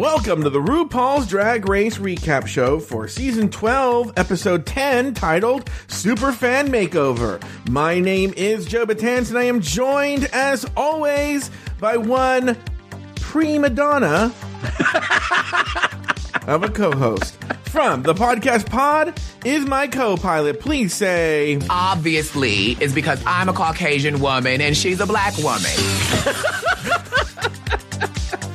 Welcome to the RuPaul's Drag Race recap show for season 12, episode 10, titled Super Fan Makeover. My name is Joe Betance, and I am joined, as always, by one prima donna of a co host. From the podcast pod is my co pilot. Please say. obviously is because I'm a Caucasian woman and she's a black woman.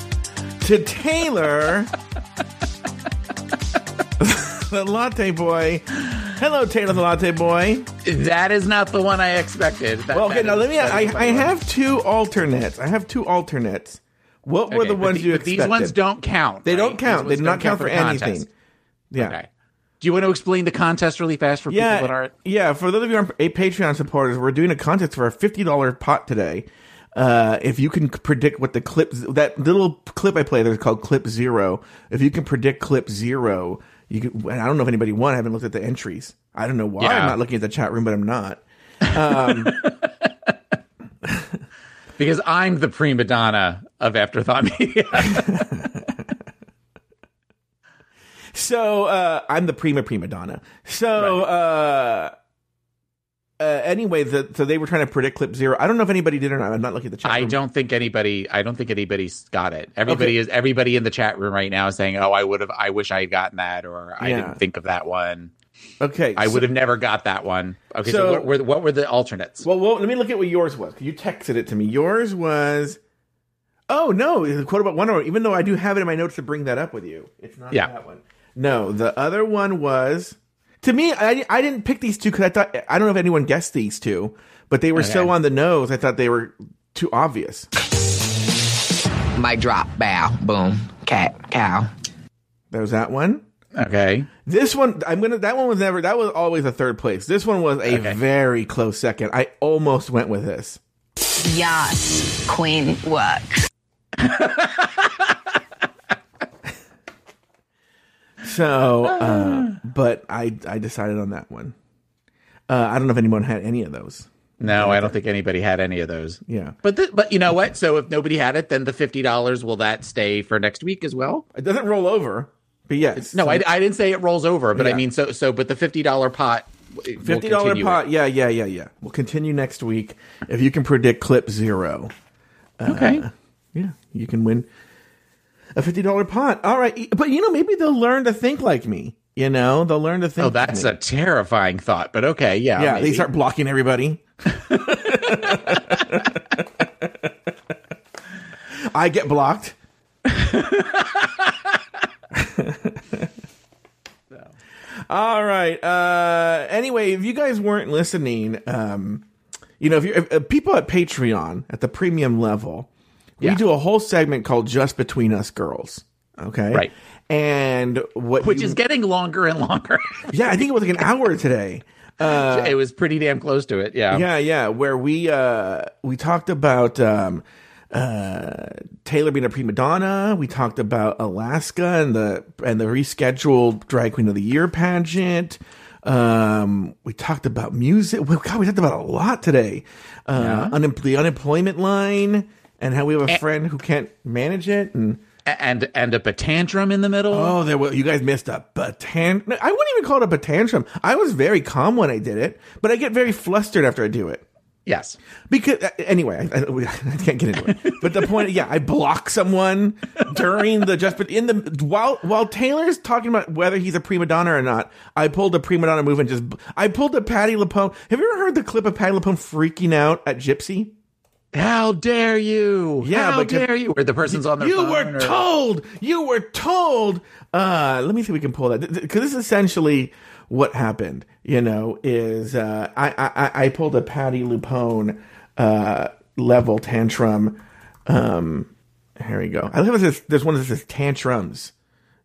to Taylor, the latte boy. Hello, Taylor, the latte boy. That is not the one I expected. That- Well, okay, now let me. I, I have two alternates. I have two alternates. What were Okay, the ones the- you expected? These ones don't count. They right? don't count. They do not don't count for anything. contest. Yeah. Okay. Do you want to explain the contest really fast for people Yeah, that aren't? yeah. For those of you who are a Patreon supporters, we're doing a contest for a fifty dollar pot today. Uh, if you can predict what the clip, that little clip I played, there's called clip zero. If you can predict clip zero, you can. I don't know if anybody won. I haven't looked at the entries. I don't know why Yeah. I'm not looking at the chat room, but I'm not. Because I'm the prima donna of Afterthought Media. So uh, I'm the prima prima donna. So uh, uh, anyway, the, so they were trying to predict clip zero. I don't know if anybody did or not. I'm not looking at the chat. I room. don't think anybody. I don't think anybody's got it. Everybody Okay. is. Everybody in the chat room right now is saying, "Oh, I would have. I wish I had gotten that, or I Yeah. didn't think of that one. Okay, I so- would have never got that one." Okay, so, So- what, were, what were the alternates? Well, well, let me look at what yours was. You texted it to me. Yours was. Oh no, the quote about Wonder Woman. Even though I do have it in my notes to bring that up with you, it's not Yeah. that one. No, the other one was. To me, I, I didn't pick these two because I thought I don't know if anyone guessed these two, but they were so on the nose. I thought they were too obvious. Mic drop, bow, boom, cat, cow. There was that one. okay, This one, I'm gonna. That one was never. That was always a third place. This one was a Okay. very close second. I almost went with this. Yes, queen work. So, uh, but I I decided on that one. Uh, I don't know if anyone had any of those. no, I don't think anybody had any of those. Yeah, But th- but you know what? So if nobody had it, then the fifty dollars will that stay for next week as well? it doesn't roll over, but yes. No, I, I didn't say it rolls over, but Yeah. I mean so so. But the fifty dollar pot, fifty dollar pot. it. Yeah, yeah, yeah, yeah. We'll continue next week if you can predict clip zero. Okay, Yeah, you can win a fifty dollar pot. All right, but you know maybe they'll learn to think like me. You know, they'll learn to think. oh, that's a terrifying thought, but okay, yeah, yeah. maybe. They start blocking everybody. I get blocked. All right. Uh, anyway, if you guys weren't listening, um, you know, if you're if, if people at Patreon at the premium level, we do a whole segment called "Just Between Us Girls." Okay, Right. And what which you- is getting longer and longer. yeah, I think it was like an hour today. it was pretty damn close to it. Yeah. Yeah, yeah. Where we uh we talked about um uh Taylor being a prima donna. We talked about Alaska and the and the rescheduled drag queen of the year pageant. Um, we talked about music. Well, God, we talked about a lot today. Uh, unem- the unemployment line and how we have a friend who can't manage it. And And and a tantrum in the middle. oh, there was, you guys missed a batan. I wouldn't even call it a tantrum. I was very calm when I did it, but I get very flustered after I do it. Yes. Because uh, anyway, I, I, I can't get into it. But the point, yeah, I block someone during the just but in the while while Taylor's talking about whether he's a prima donna or not. I pulled a prima donna move and just I pulled a Patti LuPone. Have you ever heard the clip of Patti LuPone freaking out at Gypsy? How dare you? Yeah, How dare you? Where the person's on their You phone were or- told. You were told. Uh, let me see if we can pull that because this is essentially what happened. You know, is uh, I, I I pulled a Patti LuPone uh, level tantrum. Um, Here we go. I love this. There's one that says tantrums.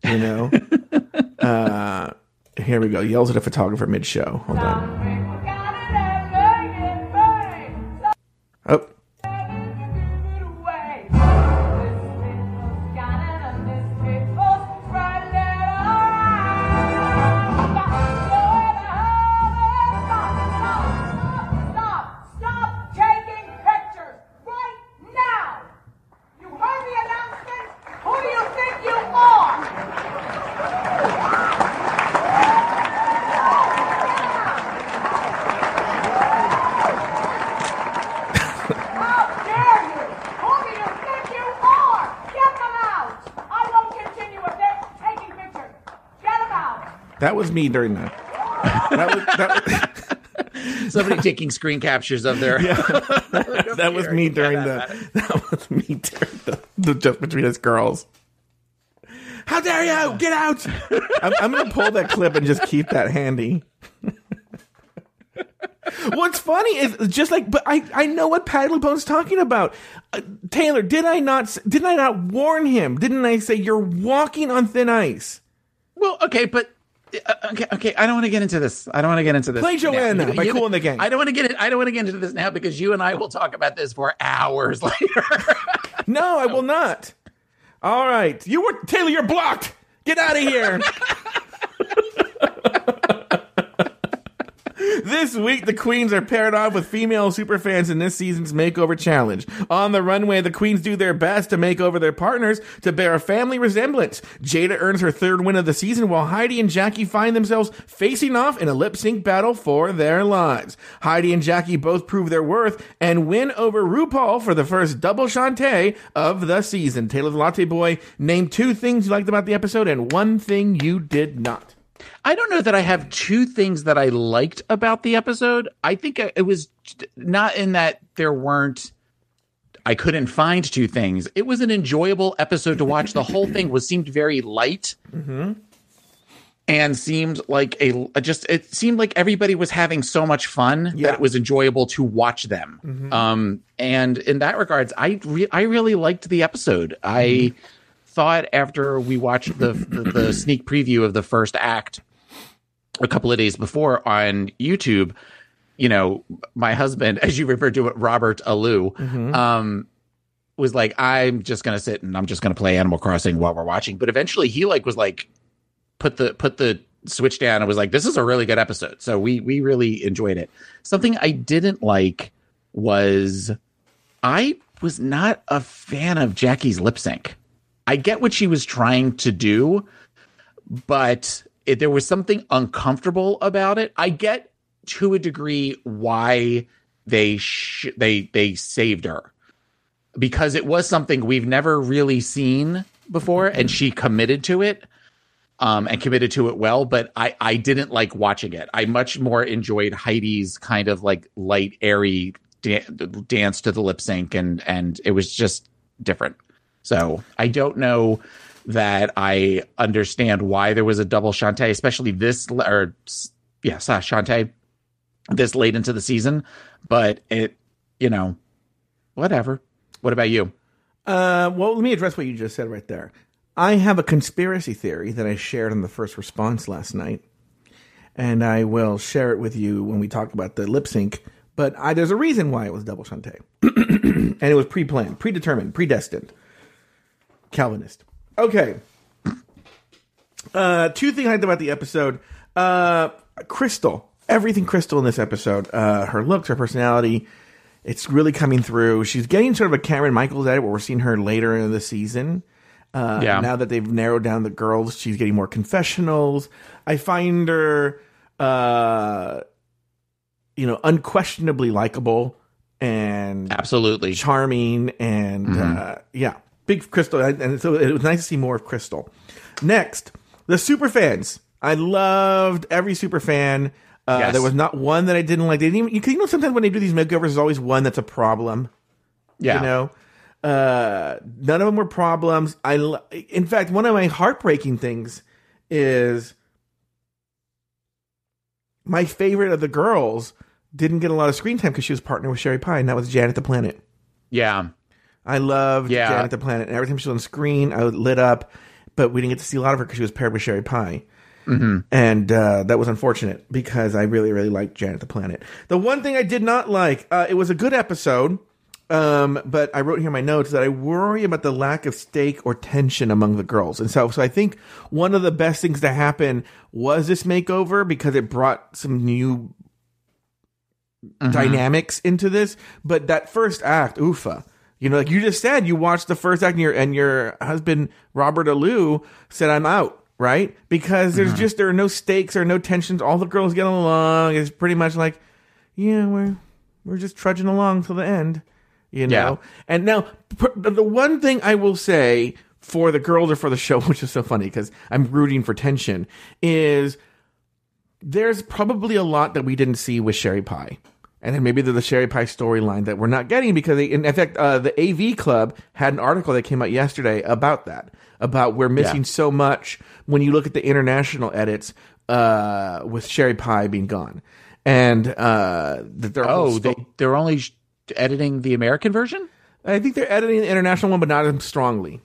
You know. uh, here we go. Yells at a photographer mid show. Hold on. That was me during that. That was that, Somebody taking screen captures of their. that was me during the. That was me during the, the just between us girls. How dare you get out! I'm, I'm gonna pull that clip and just keep that handy. What's funny is just like, but I, I know what Padley Bone's talking about. Uh, Taylor, did I not s- did I not warn him? Didn't I say you're walking on thin ice? Well, okay, but okay, okay. I don't want to get into this. I don't want to get into this. Play Joanna now. by You- Kool and the Gang. I don't want to get it. I don't want to get into this now because you and I will talk about this for hours later. No, I will not. All right, you were Taylor. You're blocked. Get out of here. This week, the Queens are paired off with female superfans in this season's Makeover Challenge. On the runway, the Queens do their best to make over their partners to bear a family resemblance. Jaida earns her third win of the season, while Heidi and Jackie find themselves facing off in a lip sync battle for their lives. Heidi and Jackie both prove their worth and win over RuPaul for the first double Shantay of the season. Taylor the Latte Boy, name two things you liked about the episode and one thing you did not. I don't know that I have two things that I liked about the episode. I think it was not in that there weren't. I couldn't find two things. It was an enjoyable episode to watch. The whole thing was seemed very light, mm-hmm. and seemed like a just. It seemed like everybody was having so much fun Yeah. that it was enjoyable to watch them. Mm-hmm. Um, and in that regards, I re- I really liked the episode. I mm-hmm. thought after we watched the, the the sneak preview of the first act a couple of days before on YouTube, you know, my husband, as you referred to it, Robert Alou, um, was like, I'm just gonna sit and I'm just gonna play Animal Crossing while we're watching. But eventually he like was like put the put the switch down and was like, this is a really good episode. So we we really enjoyed it. Something I didn't like was I was not a fan of Jackie's lip sync. I get what she was trying to do, but it, there was something uncomfortable about it. I get to a degree why they sh- they they saved her because it was something we've never really seen before, and she committed to it. Um, and committed to it well, but I, I didn't like watching it. I much more enjoyed Heidi's kind of like light, airy da- dance to the lip sync, and and it was just different. So I don't know that I understand why there was a double Shantay, especially this or yeah, Shantay this late into the season. But it, you know, whatever. What about you? Uh, well, let me address what you just said right there. I have a conspiracy theory that I shared in the first response last night, and I will share it with you when we talk about the lip sync. But I, there's a reason why it was double Shantay, and it was pre-planned, predetermined, predestined. Calvinist. Okay. Uh, two things I liked about the episode. Uh, Crystal, everything Crystal in this episode. Uh, her looks, her personality. It's really coming through. She's getting sort of a Kameron Michaels at it, where we're seeing her later in the season. Uh, Yeah. Now that they've narrowed down the girls, she's getting more confessionals. I find her, uh, you know, unquestionably likable and Absolutely. charming and uh, yeah, big Crystal. And so it was nice to see more of Crystal. Next, the super fans. I loved every super fan. Uh, Yes. There was not one that I didn't like. They didn't even, you, know, sometimes when they do these makeovers, there's always one that's a problem. Yeah. You know, uh, none of them were problems. I, in fact, one of my heartbreaking things is my favorite of the girls didn't get a lot of screen time because she was partnered with Sherry Pie, and that was Janet the Planet. Yeah. I loved Yeah. Janet the Planet, and every time she was on screen, I would lit up. But we didn't get to see a lot of her because she was paired with Sherry Pie. And uh, that was unfortunate because I really, really liked Janet the Planet. The one thing I did not like, uh, it was a good episode, um, but I wrote here in my notes that I worry about the lack of stake or tension among the girls. And so, so I think one of the best things to happen was this makeover because it brought some new dynamics into this. But that first act, oofa. You know, like you just said, you watched the first act and your and your husband Robert Alou said, "I'm out." Right? Because there's mm-hmm. just there are no stakes, there are no tensions. All the girls get along. It's pretty much like, yeah, we're we're just trudging along till the end. You know. Yeah. And now, the one thing I will say for the girls or for the show, which is so funny because I'm rooting for tension, is there's probably a lot that we didn't see with Sherry Pie. And then maybe there's the Sherry Pie storyline that we're not getting because, they, in fact, uh, the AV Club had an article that came out yesterday about that, about we're missing Yeah. so much when you look at the international edits uh, with Sherry Pie being gone. And uh, that they're Oh, they, they're only sh- editing the American version? I think they're editing the international one, but not as strongly.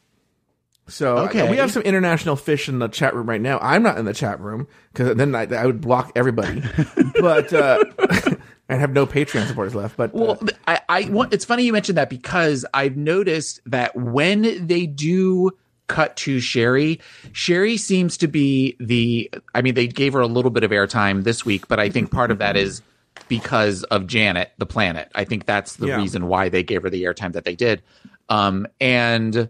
So Okay. we have some international fish in the chat room right now. I'm not in the chat room because then I, I would block everybody. but uh, I have no Patreon supporters left. But Well, uh, I, I want, it's funny you mentioned that because I've noticed that when they do cut to Sherry, Sherry seems to be the, I mean, they gave her a little bit of airtime this week, but I think part of that is because of Janet, the planet. I think that's the Yeah. reason why they gave her the airtime that they did. Um, and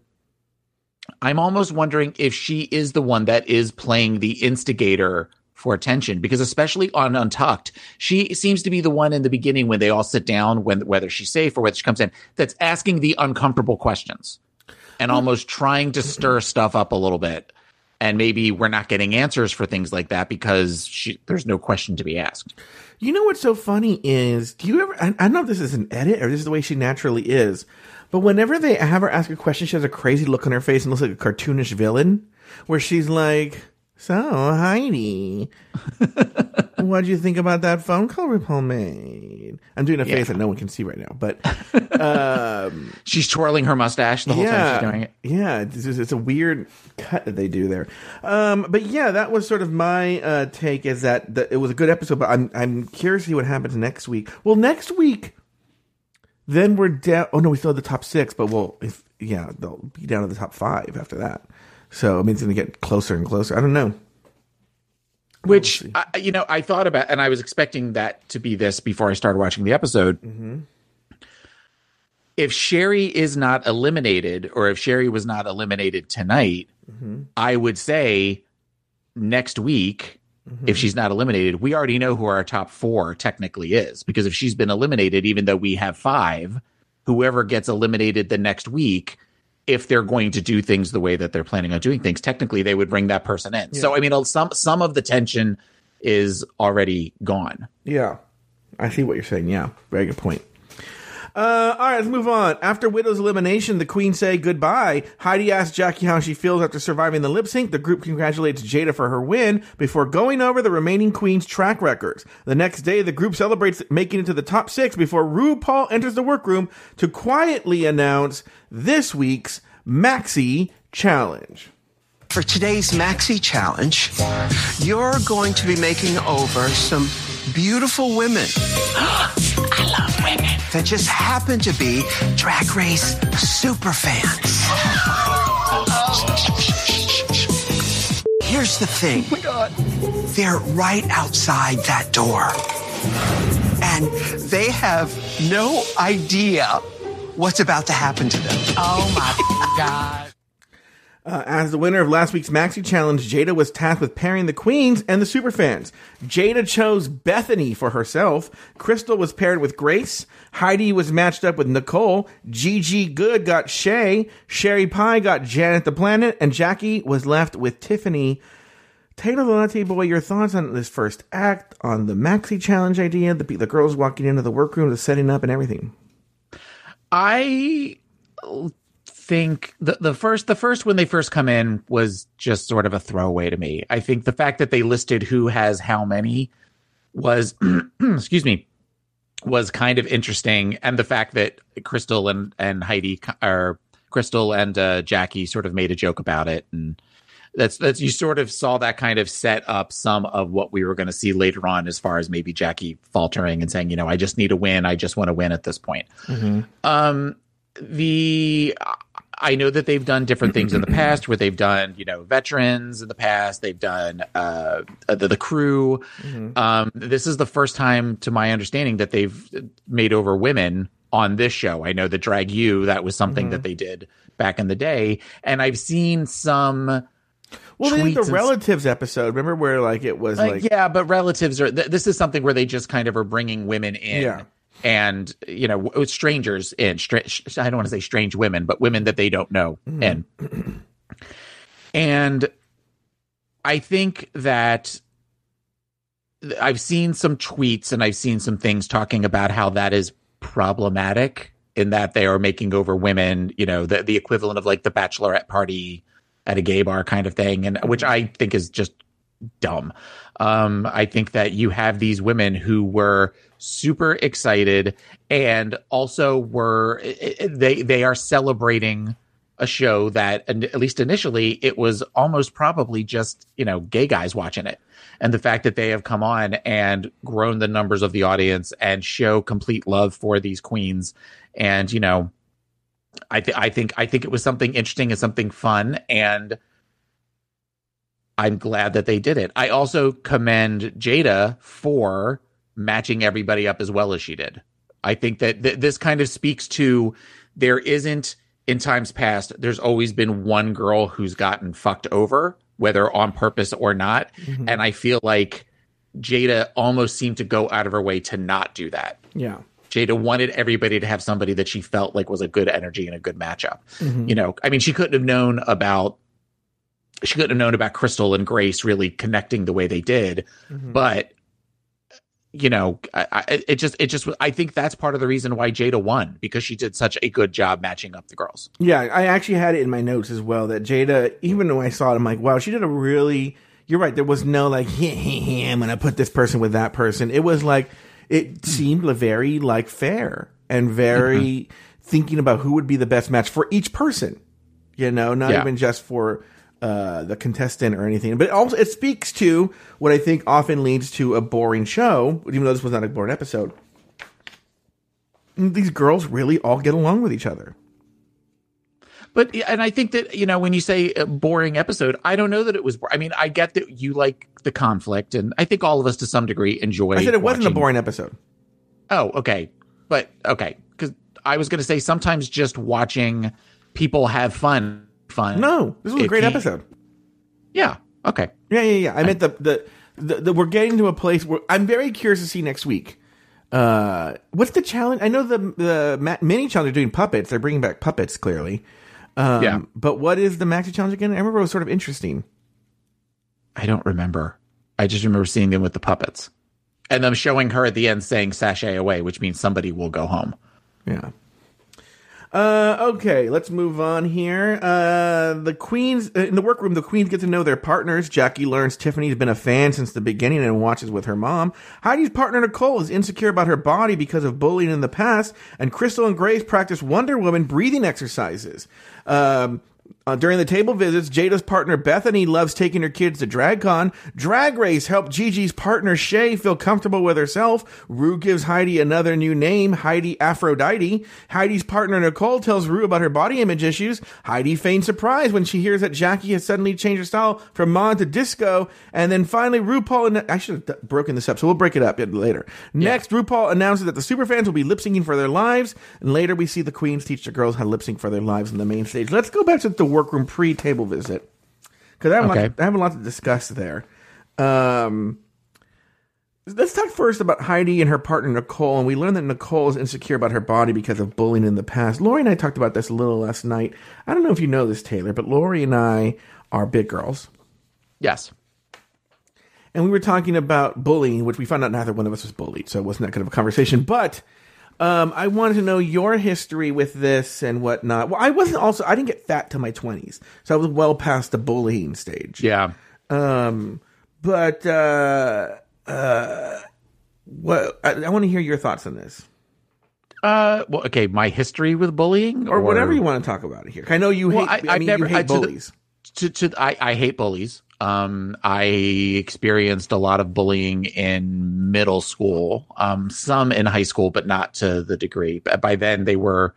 I'm almost wondering if she is the one that is playing the instigator for attention because especially on Untucked, she seems to be the one in the beginning when they all sit down, when whether she's safe or whether she comes in, that's asking the uncomfortable questions and almost trying to stir stuff up a little bit. And maybe we're not getting answers for things like that because she, there's no question to be asked. you know what's so funny is, do you ever? I, I don't know if this is an edit or this is the way she naturally is. But whenever they have her ask a question, she has a crazy look on her face and looks like a cartoonish villain, where she's like, "So Heidi, what do you think about that phone call RuPaul made?" I'm doing a face that no one can see right now, but She's twirling her mustache the whole time she's doing it. Yeah, it's, just- it's a weird cut that they do there. Um, but yeah, that was sort of my uh, take. Is that the, it was a good episode, but I'm I'm curious to see what happens next week. Well, next week, then we're down. Oh no, we still have the top six, but well, if yeah, they'll be down to the top five after that. So I mean, it's going to get closer and closer. I don't know. Which I, you know, I thought about, and I was expecting that to be this before I started watching the episode. Mm-hmm. If Sherry is not eliminated, or if Sherry was not eliminated tonight, mm-hmm. I would say next week, mm-hmm. if she's not eliminated, we already know who our top four technically is. Because if she's been eliminated, even though we have five, whoever gets eliminated the next week, if they're going to do things the way that they're planning on doing things, technically they would bring that person in. So I mean, uh, some some of the tension is already gone. Yeah, I see what you're saying. Yeah, very good point. Uh, all right, let's move on. After Widow's elimination, the Queen say goodbye. Heidi asks Jackie how she feels after surviving the lip sync. The group congratulates Jaida for her win before going over the remaining Queen's track records. The next day, the group celebrates making it to the top six before RuPaul enters the workroom to quietly announce this week's Maxi Challenge. For today's Maxi Challenge, you're going to be making over some beautiful women. I love women. That just happen to be Drag Race super fans. Here's the thing. Oh my God. They're right outside that door. And they have no idea what's about to happen to them. Oh my God. Uh, as the winner of last week's Maxi Challenge, Jaida was tasked with pairing the queens and the superfans. Jaida chose Bethany for herself. Crystal was paired with Grace. Heidi was matched up with Nicole. Gigi Goode got Shay. Sherry Pie got Janet the Planet. And Jackie was left with Tiffany. Taylor Lunati, boy, your thoughts on this first act, on the Maxi Challenge idea, the, the girls walking into the workroom, the setting up, and everything. I think the the first the first when they first come in was just sort of a throwaway to me. I think the fact that they listed who has how many was excuse me was kind of interesting, and the fact that Crystal and and Heidi or Crystal and uh, Jackie sort of made a joke about it, and that's that's you sort of saw that kind of set up some of what we were going to see later on, as far as maybe Jackie faltering and saying, you know, I just need a win, I just want to win at this point. Um, the I know that they've done different things in the past where they've done, you know, veterans in the past. They've done uh, the, the crew. Um, this is the first time, to my understanding, that they've made over women on this show. I know that Drag You, that was something that they did back in the day. And I've seen some. Well, they did the relatives episode. Remember where like it was uh, like yeah, but relatives are. Th- this is something where they just kind of are bringing women in. Yeah. And you know, with strangers in. Stra- I don't want to say strange women, but women that they don't know hmm. in. And I think that I've seen some tweets and I've seen some things talking about how that is problematic in that they are making over women, you know, the the equivalent of like the bachelorette party at a gay bar kind of thing, and which I think is just dumb. Um, I think that you have these women who were super excited and also were they they are celebrating a show that at least initially it was almost probably just you know gay guys watching it. And the fact that they have come on and grown the numbers of the audience and show complete love for these queens. And you know i think i think i think it was something interesting and something fun and i'm glad that they did it. I also commend Jaida for matching everybody up as well as she did. I think that th- this kind of speaks to there isn't in times past there's always been one girl who's gotten fucked over whether on purpose or not. Mm-hmm. And i feel like Jaida almost seemed to go out of her way to not do that. Yeah. Jaida wanted everybody to have somebody that she felt like was a good energy and a good matchup. Mm-hmm. You know, I mean, she couldn't have known about she couldn't have known about Crystal and Grace really connecting the way they did, mm-hmm. but you know, I, I, it just it just I think that's part of the reason why Jaida won because she did such a good job matching up the girls. Yeah, I actually had it in my notes as well that Jaida, even though I saw it, I'm like, wow, she did a really. You're right. There was no like, I'm gonna put this person with that person. It was like, it seemed very like fair and very mm-hmm. thinking about who would be the best match for each person. You know, not Yeah. even just for uh, the contestant or anything, but it also it speaks to what I think often leads to a boring show. Even though this was not a boring episode, these girls really all get along with each other. But and I think that you know when you say a boring episode, I don't know that it was. I mean, I get that you like the conflict, and I think all of us to some degree enjoy. It. I said it wasn't a boring episode. Oh, okay. But okay, because I was going to say sometimes just watching people have fun, fun. No, this was a great episode. Yeah. Okay. Yeah, yeah, yeah. I meant the, the the the we're getting to a place where I'm very curious to see next week. Uh, what's the challenge? I know the the mini challenge are doing puppets. They're bringing back puppets clearly. Um, Yeah. But what is the maxi challenge again? I remember it was sort of interesting. I don't remember. I just remember seeing them with the puppets, and them showing her at the end saying "sashay away," which means somebody will go home. Yeah. Uh, okay, let's move on here. Uh, the queens uh, in the workroom. The queens get to know their partners. Jackie learns Tiffany's been a fan since the beginning and watches with her mom. Heidi's partner Nicole is insecure about her body because of bullying in the past, and Crystal and Grace practice Wonder Woman breathing exercises. Um, uh, during the table visits, Jaida's partner Bethany loves taking her kids to DragCon. Drag Race helped Gigi's partner Shay feel comfortable with herself. Rue gives Heidi another new name, Heidi Aphrodite. Heidi's partner Nicole tells Rue about her body image issues. Heidi feigns surprise when she hears that Jackie has suddenly changed her style from mod to disco. And then finally, RuPaul. And I should have broken this up, so we'll break it up later. Next, RuPaul announces that the superfans will be lip syncing for their lives. And later, we see the queens teach the girls how to lip sync for their lives on the main stage. Let's go back to the workroom pre table visit because I, have a lot Okay. to- I have a lot to discuss there. Um, let's talk first about Heidi and her partner Nicole. And we learned that Nicole is insecure about her body because of bullying in the past. Lori and I talked about this a little last night. I don't know if you know this, Taylor, but Lori and I are big girls. Yes. And we were talking about bullying, which we found out neither one of us was bullied, so it wasn't that kind of a conversation. But um, I wanted to know your history with this and whatnot. Well, I wasn't also I didn't get fat till my twenties, so I was well past the bullying stage. Yeah. Um, but uh, uh, What I, I want to hear your thoughts on this, Uh, well, okay, my history with bullying, or, whatever you want to talk about it here. I know you hate. Well, I- I, I've mean, never- you hate I- to the- bullies. to, to I, I hate bullies. Um, I experienced a lot of bullying in middle school, um, some in high school, but not to the degree. But by then, they were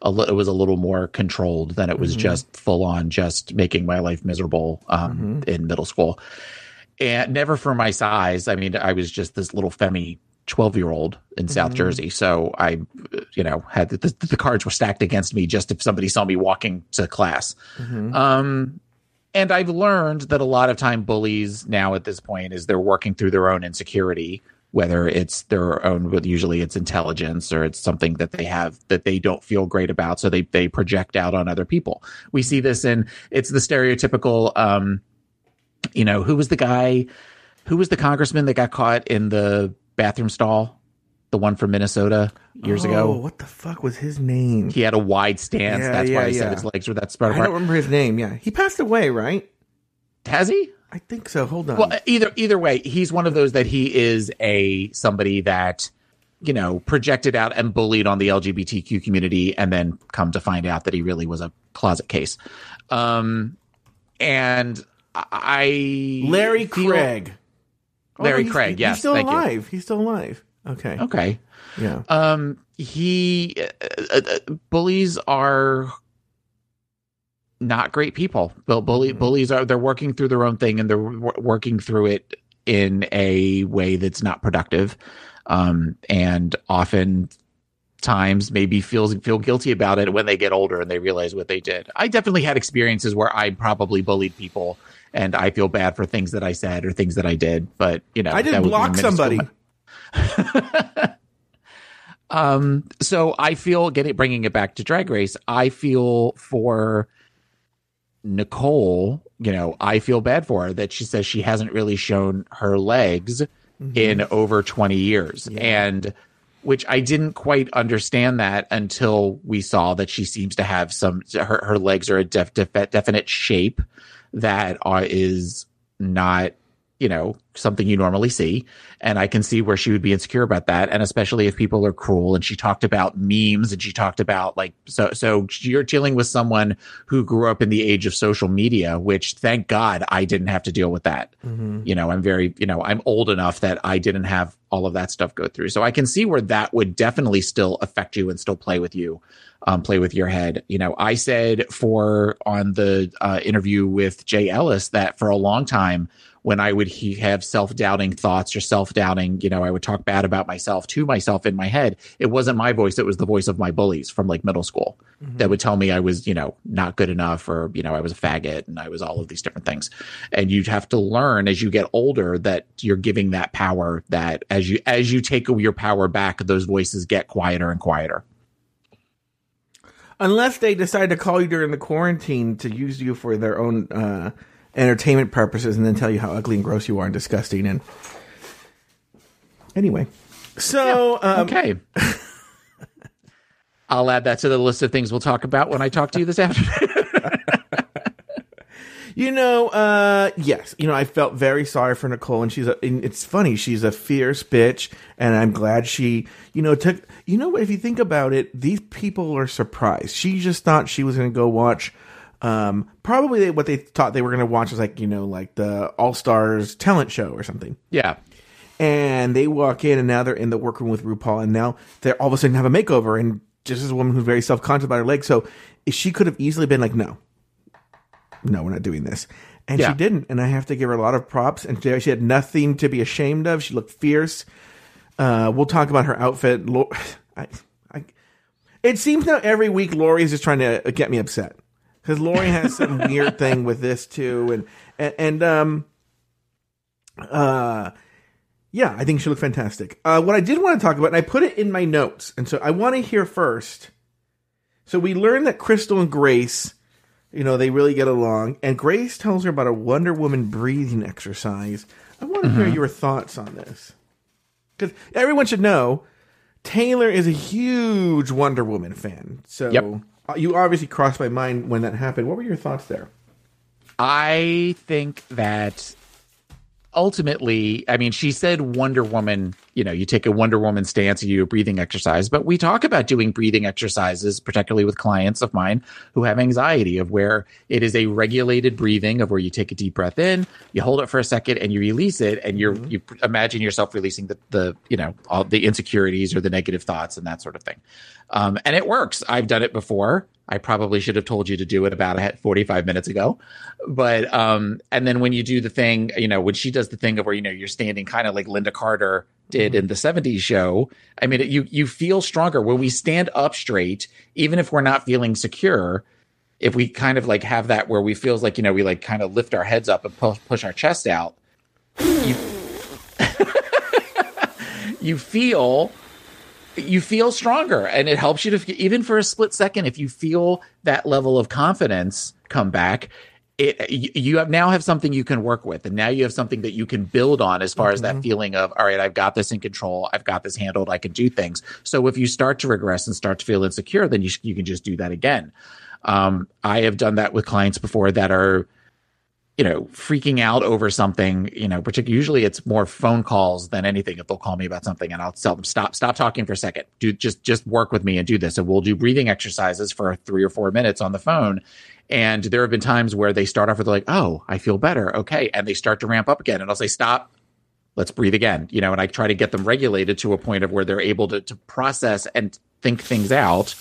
a li- it was a little more controlled than it was just full on, just making my life miserable um, in middle school. And never for my size. I mean, I was just this little femmy 12 year old in South Jersey. So I, you know, had the, the, the cards were stacked against me just if somebody saw me walking to class. Um, and I've learned that a lot of time bullies now at this point is they're working through their own insecurity, whether it's their own, but usually it's intelligence or it's something that they have that they don't feel great about. So they, they project out on other people. We see this in, it's the stereotypical, um, you know, who was the guy, who was the congressman that got caught in the bathroom stall? The one from Minnesota years Oh, ago. what the fuck was his name? He had a wide stance. Yeah, That's yeah, why he yeah. said his legs were that spread apart. I don't remember his name. Yeah, he passed away, right? Has he? I think so. Hold on. Well, either either way, he's one of those that he is a somebody that you know projected out and bullied on the LGBTQ community, and then come to find out that he really was a closet case. Um, and I Larry Craig. Oh, Larry he's- Craig, yes, he's still thank you. alive. He's still alive. Okay. Okay. Yeah. Um, he uh, uh, uh, bullies are not great people. But bully bullies are they're working through their own thing and they're w- working through it in a way that's not productive. Um, and often times maybe feels feel guilty about it when they get older and they realize what they did. I definitely had experiences where I probably bullied people and I feel bad for things that I said or things that I did, but you know, I did would be block somebody. school. Um, so I feel getting bringing it back to Drag Race. I feel for Nicole. You know, I feel bad for her that she says she hasn't really shown her legs in over twenty years, and which I didn't quite understand that until we saw that she seems to have some. Her her legs are a def, def, definite shape that are, is not you know something you normally see. And i can see where she would be insecure about that. And especially if people are cruel and she talked about memes and she talked about like so so you're dealing with someone who grew up in the age of social media which thank god i didn't have to deal with that. You know i'm very you know i'm old enough that i didn't have all of that stuff go through. So i can see where that would definitely still affect you and still play with you um, play with your head. You know i said for on the uh, interview with jay ellis that for a long time when I would he have self doubting thoughts or self doubting, you know, I would talk bad about myself to myself in my head. It wasn't my voice; it was the voice of my bullies from like middle school that would tell me I was, you know, not good enough, or you know, I was a faggot, and I was all of these different things. And you'd have to learn as you get older that you're giving that power. That as you as you take your power back, those voices get quieter and quieter. Unless they decide to call you during the quarantine to use you for their own uh, entertainment purposes and then tell you how ugly and gross you are and disgusting. And anyway, so um, Okay. I'll add that to the list of things we'll talk about when I talk to you this afternoon. You know, uh, yes, you know, I felt very sorry for Nicole, and she's a. And it's funny, she's a fierce bitch, and I'm glad she, you know, took. You know, if you think about it, these people are surprised. She just thought she was going to go watch. Um, probably they, what they thought they were going to watch was like you know, like the All Stars talent show or something. yeah. And they walk in, and now they're in the workroom with RuPaul, and now they're all of a sudden have a makeover, and just as a woman who's very self conscious about her legs, so she could have easily been like, no, no, we're not doing this. And Yeah. she didn't. And I have to give her a lot of props. And she she had nothing to be ashamed of. She looked fierce. Uh, we'll talk about her outfit. I, I, it seems now every week Lori is just trying to get me upset because Lori has some weird thing with this too. And, and, and, um, uh, yeah, I think she looked fantastic. Uh, what I did want to talk about, and I put it in my notes, and so I want to hear first. So we learned that Crystal and Grace, you know, they really get along, and Grace tells her about a Wonder Woman breathing exercise. I want to hear your thoughts on this because everyone should know Taylor is a huge Wonder Woman fan. So Yep. Uh, you obviously crossed my mind when that happened. What were your thoughts there? I think that ultimately, I mean, she said Wonder Woman, you know, you take a Wonder Woman stance, you do a breathing exercise, but we talk about doing breathing exercises, particularly with clients of mine who have anxiety, of where it is a regulated breathing of where you take a deep breath in, you hold it for a second and you release it and you're, you imagine yourself releasing the, the, you know, all the insecurities or the negative thoughts and that sort of thing. Um, and it works. I've done it before. I probably should have told you to do it about 45 minutes ago. But, um, and then when you do the thing, you know, when she does the thing of where, you know, you're standing kind of like Lynda Carter did in the 70s show, I mean, you, you feel stronger when we stand up straight, even if we're not feeling secure. If we kind of like have that where we feels like, you know, we like kind of lift our heads up and push, push our chest out, you, you feel you feel stronger and it helps you to even for a split second if you feel that level of confidence come back it you have now have something you can work with and now you have something that you can build on as far as that feeling of all right i've got this in control i've got this handled i can do things. So if you start to regress and start to feel insecure then you, sh- you can just do that again. Um, i have done that with clients before that are you know, freaking out over something, you know, particularly usually it's more phone calls than anything. If they'll call me about something and I'll tell them, stop, stop talking for a second. Do just, just work with me and do this. And we'll do breathing exercises for three or four minutes on the phone. And there have been times where they start off with like, Oh, I feel better. Okay. And they start to ramp up again. And I'll say, stop, let's breathe again. You know, and I try to get them regulated to a point of where they're able to, to process and think things out.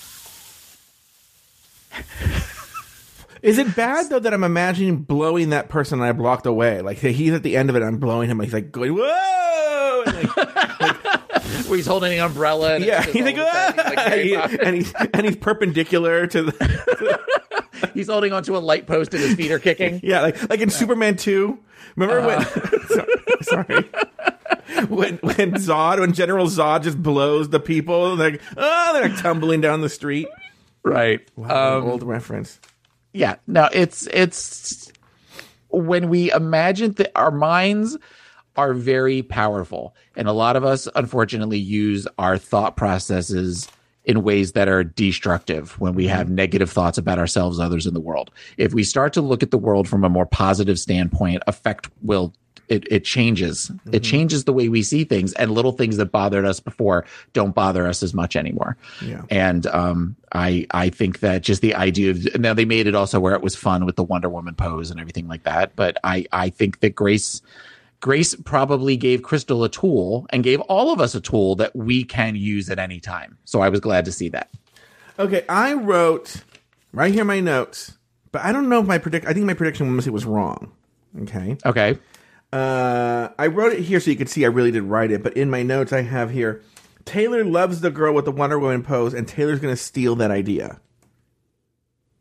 Is it bad though that I'm imagining blowing that person I blocked away? Like he's at the end of it, I'm blowing him. He's like going whoa, and, like, Where he's holding an umbrella. And yeah, he's like, of a sudden he's like, "Ah!" He- and he's and he's perpendicular to the he's holding onto a light post and his feet are kicking. yeah, like like in Superman two. Remember when? sorry. When when Zod when General Zod just blows the people like oh they're like tumbling down the street. Right. Wow, Um, old reference. Yeah no it's it's when we imagine that our minds are very powerful and a lot of us unfortunately use our thought processes in ways that are destructive when we have negative thoughts about ourselves others in the world. If we start to look at the world from a more positive standpoint effect will it, it changes it changes the way we see things and little things that bothered us before don't bother us as much anymore Yeah. and um, I I think that just the idea of now they made it also where it was fun with the Wonder Woman pose and everything like that. But I I think that Grace Grace probably gave Crystal a tool and gave all of us a tool that we can use at any time. So I was glad to see that. Okay, I wrote right here my notes, but I don't know if my predict. I think my prediction was it was wrong. Okay, Okay. Uh, I wrote it here so you could see I really did write it, but in my notes I have here Taylor loves the girl with the Wonder Woman pose, and Taylor's going to steal that idea.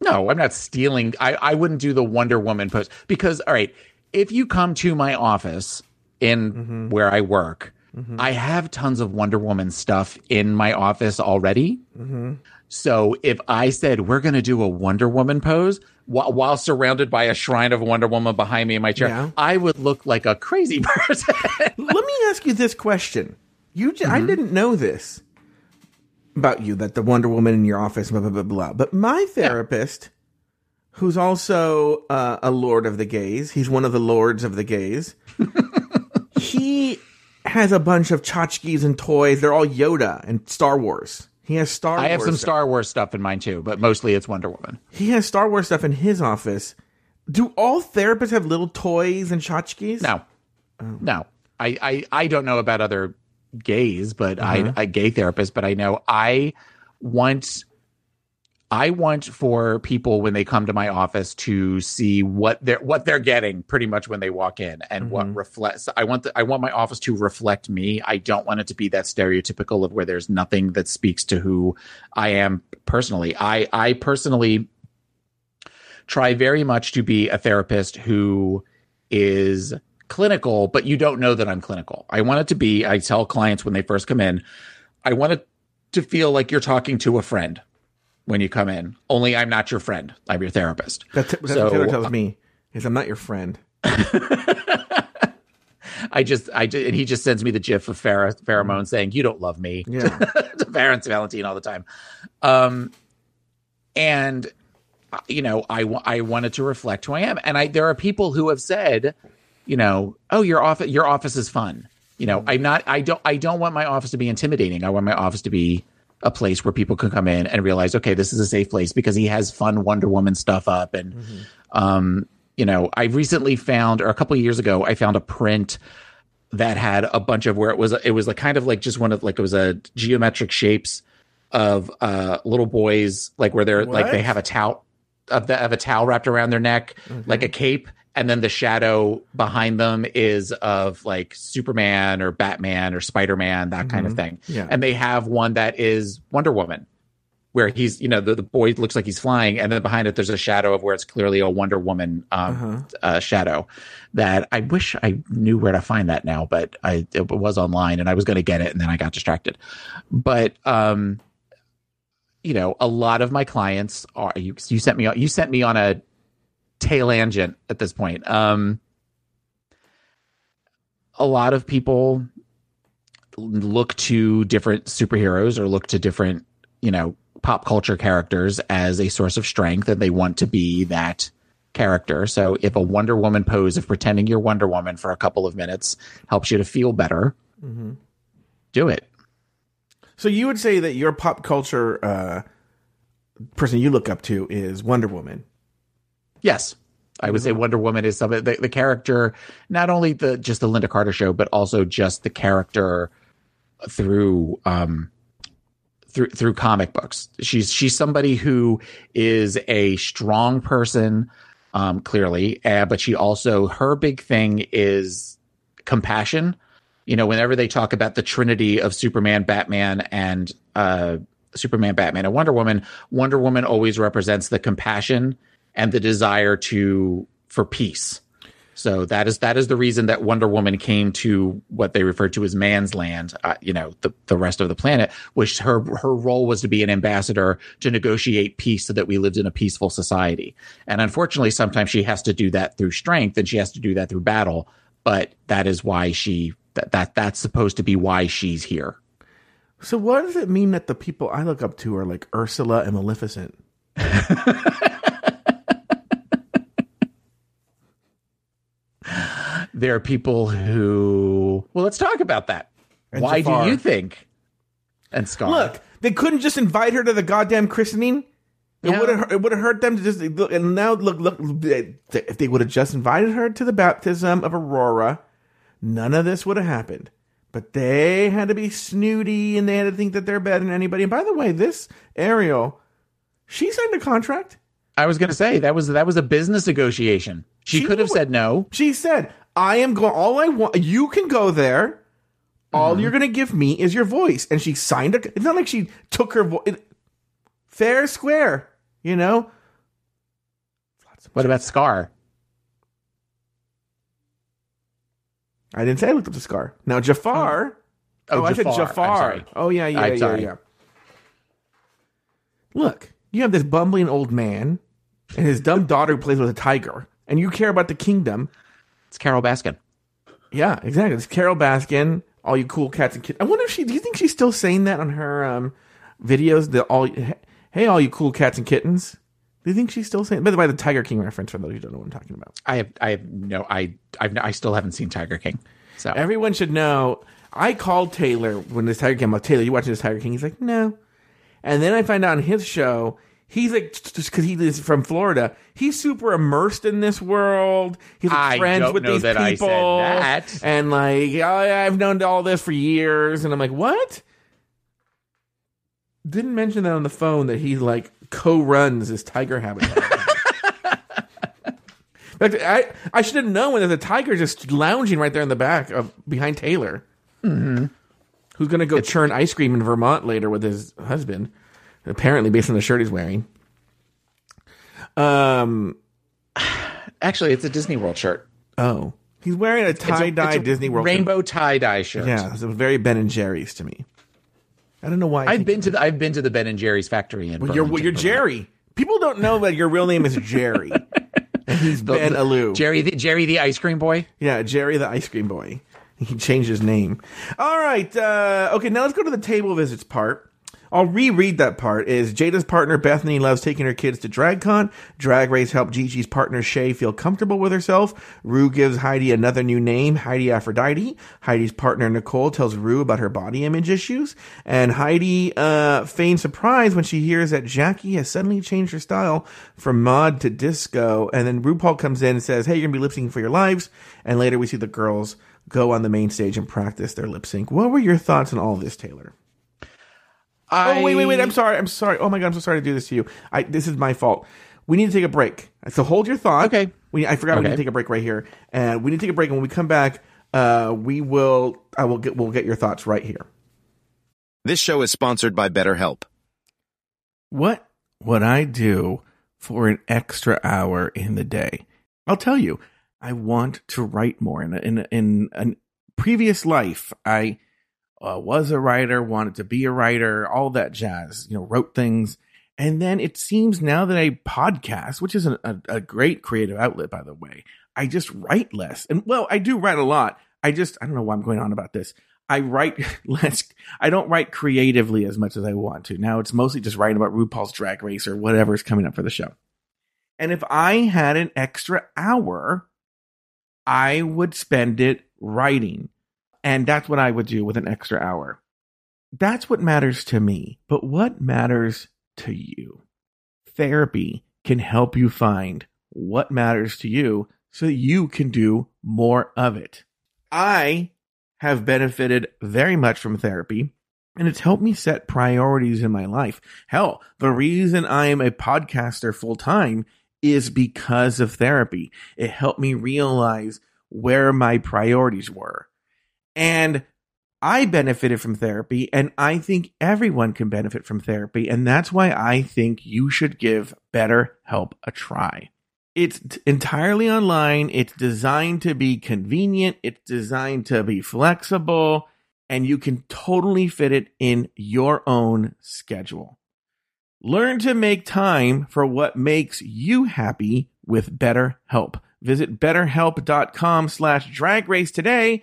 No, I'm not stealing. I, I wouldn't do the Wonder Woman pose because, all right, if you come to my office in mm-hmm. where I work, mm-hmm. I have tons of Wonder Woman stuff in my office already. Mm-hmm. So if I said we're going to do a Wonder Woman pose while, while surrounded by a shrine of Wonder Woman behind me in my chair, Yeah. I would look like a crazy person. Let me ask you this question: You, I didn't know this about you that the Wonder Woman in your office, blah blah blah blah. But my therapist, who's also uh, a lord of the gays, he's one of the lords of the gays. he has a bunch of tchotchkes and toys. They're all Yoda and Star Wars. He has Star. I have Wars some stuff. Star Wars stuff in mine too, but mostly it's Wonder Woman. He has Star Wars stuff in his office. Do all therapists have little toys and tchotchkes? No, oh. no. I, I I don't know about other gays, but I uh-huh. I gay therapists, but I know I want I want for people when they come to my office to see what they're what they're getting pretty much when they walk in and what mm-hmm. reflects I want the, I want my office to reflect me. I don't want it to be that stereotypical of where there's nothing that speaks to who I am personally. I I personally try very much to be a therapist who is clinical, but you don't know that I'm clinical. I want it to be, I tell clients when they first come in, I want it to feel like you're talking to a friend when you come in. Only I'm not your friend. I'm your therapist. That's, that's So, what Taylor tells me. Is I'm not your friend. I just, I just, and he just sends me the gif of Farrah, Pheromone saying, you don't love me. Yeah. to Farrah Valentine all the time. Um, and you know, I I wanted to reflect who I am, and I there are people who have said, you know, oh, your office, your office is fun. You know, I'm not, I don't, I don't want my office to be intimidating. I want my office to be a place where people can come in and realize, okay, this is a safe place because he has fun Wonder Woman stuff up. And, um, you know, I recently found, or a couple of years ago, I found a print that had a bunch of where it was, it was like kind of like just one of like, it was a geometric shapes of, uh, little boys, like where they're like, they have a towel of the, of a towel wrapped around their neck, like a cape. And then the shadow behind them is of like Superman or Batman or Spider Man, that kind of thing. Yeah. And they have one that is Wonder Woman, where he's, you know, the, the boy looks like he's flying. And then behind it, there's a shadow of where it's clearly a Wonder Woman um, uh, shadow that I wish I knew where to find that now, but I, it was online and I was going to get it and then I got distracted. But, um, you know, a lot of my clients are you. You sent me. You sent me on a tangent at this point. Um, a lot of people look to different superheroes or look to different, you know, pop culture characters as a source of strength, and they want to be that character. So, if a Wonder Woman pose of pretending you're Wonder Woman for a couple of minutes helps you to feel better, do it. So you would say that your pop culture uh, person you look up to is Wonder Woman. Yes. I would say Wonder Woman is some the, the character, not only the just the Lynda Carter show, but also just the character through um through through comic books. She's she's somebody who is a strong person, um, clearly, uh, but she also her big thing is compassion. You know, whenever they talk about the trinity of Superman, Batman, and uh, Superman, Batman, and Wonder Woman, Wonder Woman always represents the compassion and the desire to for peace. So that is that is the reason that Wonder Woman came to what they refer to as man's land. Uh, you know, the the rest of the planet, which her her role was to be an ambassador to negotiate peace, so that we lived in a peaceful society. And unfortunately, sometimes she has to do that through strength, and she has to do that through battle. But that is why she that that that's supposed to be why she's here. So what does it mean that the people I look up to are like Ursula and Maleficent? There are people who well, let's talk about that. And why Jafar. do you think? And Scar. Look, they couldn't just invite her to the goddamn christening. It Yeah. would have it would have hurt them to just look. And now look, look. If they would have just invited her to the baptism of Aurora, none of this would have happened. But they had to be snooty and they had to think that they're better than anybody. And by the way, this Ariel, she signed a contract. I was going to say that was that was a business negotiation. She, She could have said no. She said, "I am going. All I want. You can go there. All Mm-hmm. you're going to give me is your voice." And she signed a. It's not like she took her voice. Fair square, you know. What about Scar? I didn't say I looked up the scar. Now Jafar. Oh, I said Jafar. I'm Jafar. Oh yeah, yeah, I'm yeah, sorry. yeah. Look, you have this bumbling old man and his dumb daughter who plays with a tiger, and you care about the kingdom. It's Carole Baskin. Yeah, exactly. It's Carole Baskin. All you cool cats and kittens. I wonder if she. Do you think she's still saying that on her um, videos? The all. Hey, all you cool cats and kittens. Do you think she's still saying? By the way, the Tiger King reference for those who don't know what I'm talking about. I have I have no I I've, I still haven't seen Tiger King. So Everyone should know. I called Taylor when this Tiger King. I'm like, Taylor, you watching this Tiger King? He's like, no. And then I find out on his show, he's like, just because he is from Florida, he's super immersed in this world. He's like I friends with know these that I said people, that. and like, oh, I've known all this for years. And I'm like, what? Didn't mention that on the phone that he like co-runs this tiger habitat. In fact, I I should have known when there's a tiger just lounging right there in the back of behind Taylor, mm-hmm. who's going to go churn ice cream in Vermont later with his husband, apparently based on the shirt he's wearing. Um. actually, it's a Disney World shirt. Oh, he's wearing a tie dye Disney World rainbow tie dye shirt. Yeah, it's a very Ben and Jerry's to me. I don't know why. I I've been to the I've been to the Ben and Jerry's factory in. Well, you're Burlington, you're Jerry. People don't know that your real name is Jerry. and he's The- Ben the- Alou. Jerry the Jerry the ice cream boy. Yeah, Jerry the ice cream boy. He changed his name. All right. Uh, okay, now let's go to the table visits part. I'll reread that part. Is Jaida's partner Bethany loves taking her kids to DragCon. Drag Race helped Gigi's partner Shay feel comfortable with herself. Rue gives Heidi another new name, Heidi Aphrodite. Heidi's partner Nicole tells Rue about her body image issues, and Heidi uh, feigns surprise when she hears that Jackie has suddenly changed her style from mod to disco. And then RuPaul comes in and says, "Hey, you're gonna be lip syncing for your lives." And later we see the girls go on the main stage and practice their lip sync. What were your thoughts on all this, Taylor? I, Oh wait, wait, wait! I'm sorry. I'm sorry. Oh my god, I'm so sorry to do this to you. I this is my fault. We need to take a break. So hold your thought. Okay. We I forgot we need to take a break right here, and we need to take a break. And when we come back, uh, we will. I will get. We'll get your thoughts right here. This show is sponsored by BetterHelp. What would I do for an extra hour in the day? I'll tell you. I want to write more. In a, in a, in a previous life, I uh, was a writer, wanted to be a writer, all that jazz. You know, wrote things, and then it seems now that I podcast, which is a, a, a great creative outlet, by the way, I just write less. And well, I do write a lot. I just I don't know why I'm going on about this. I write less. I don't write creatively as much as I want to. Now it's mostly just writing about RuPaul's Drag Race or whatever's coming up for the show. And if I had an extra hour, I would spend it writing. And that's what I would do with an extra hour. That's what matters to me. But what matters to you? Therapy can help you find what matters to you so that you can do more of it. I have benefited very much from therapy and it's helped me set priorities in my life. Hell, the reason I am a podcaster full time is because of therapy. It helped me realize where my priorities were. And I benefited from therapy, and I think everyone can benefit from therapy. And that's why I think you should give BetterHelp a try. It's t- entirely online. It's designed to be convenient. It's designed to be flexible, and you can totally fit it in your own schedule. Learn to make time for what makes you happy with BetterHelp. Visit betterhelp.com slash drag race today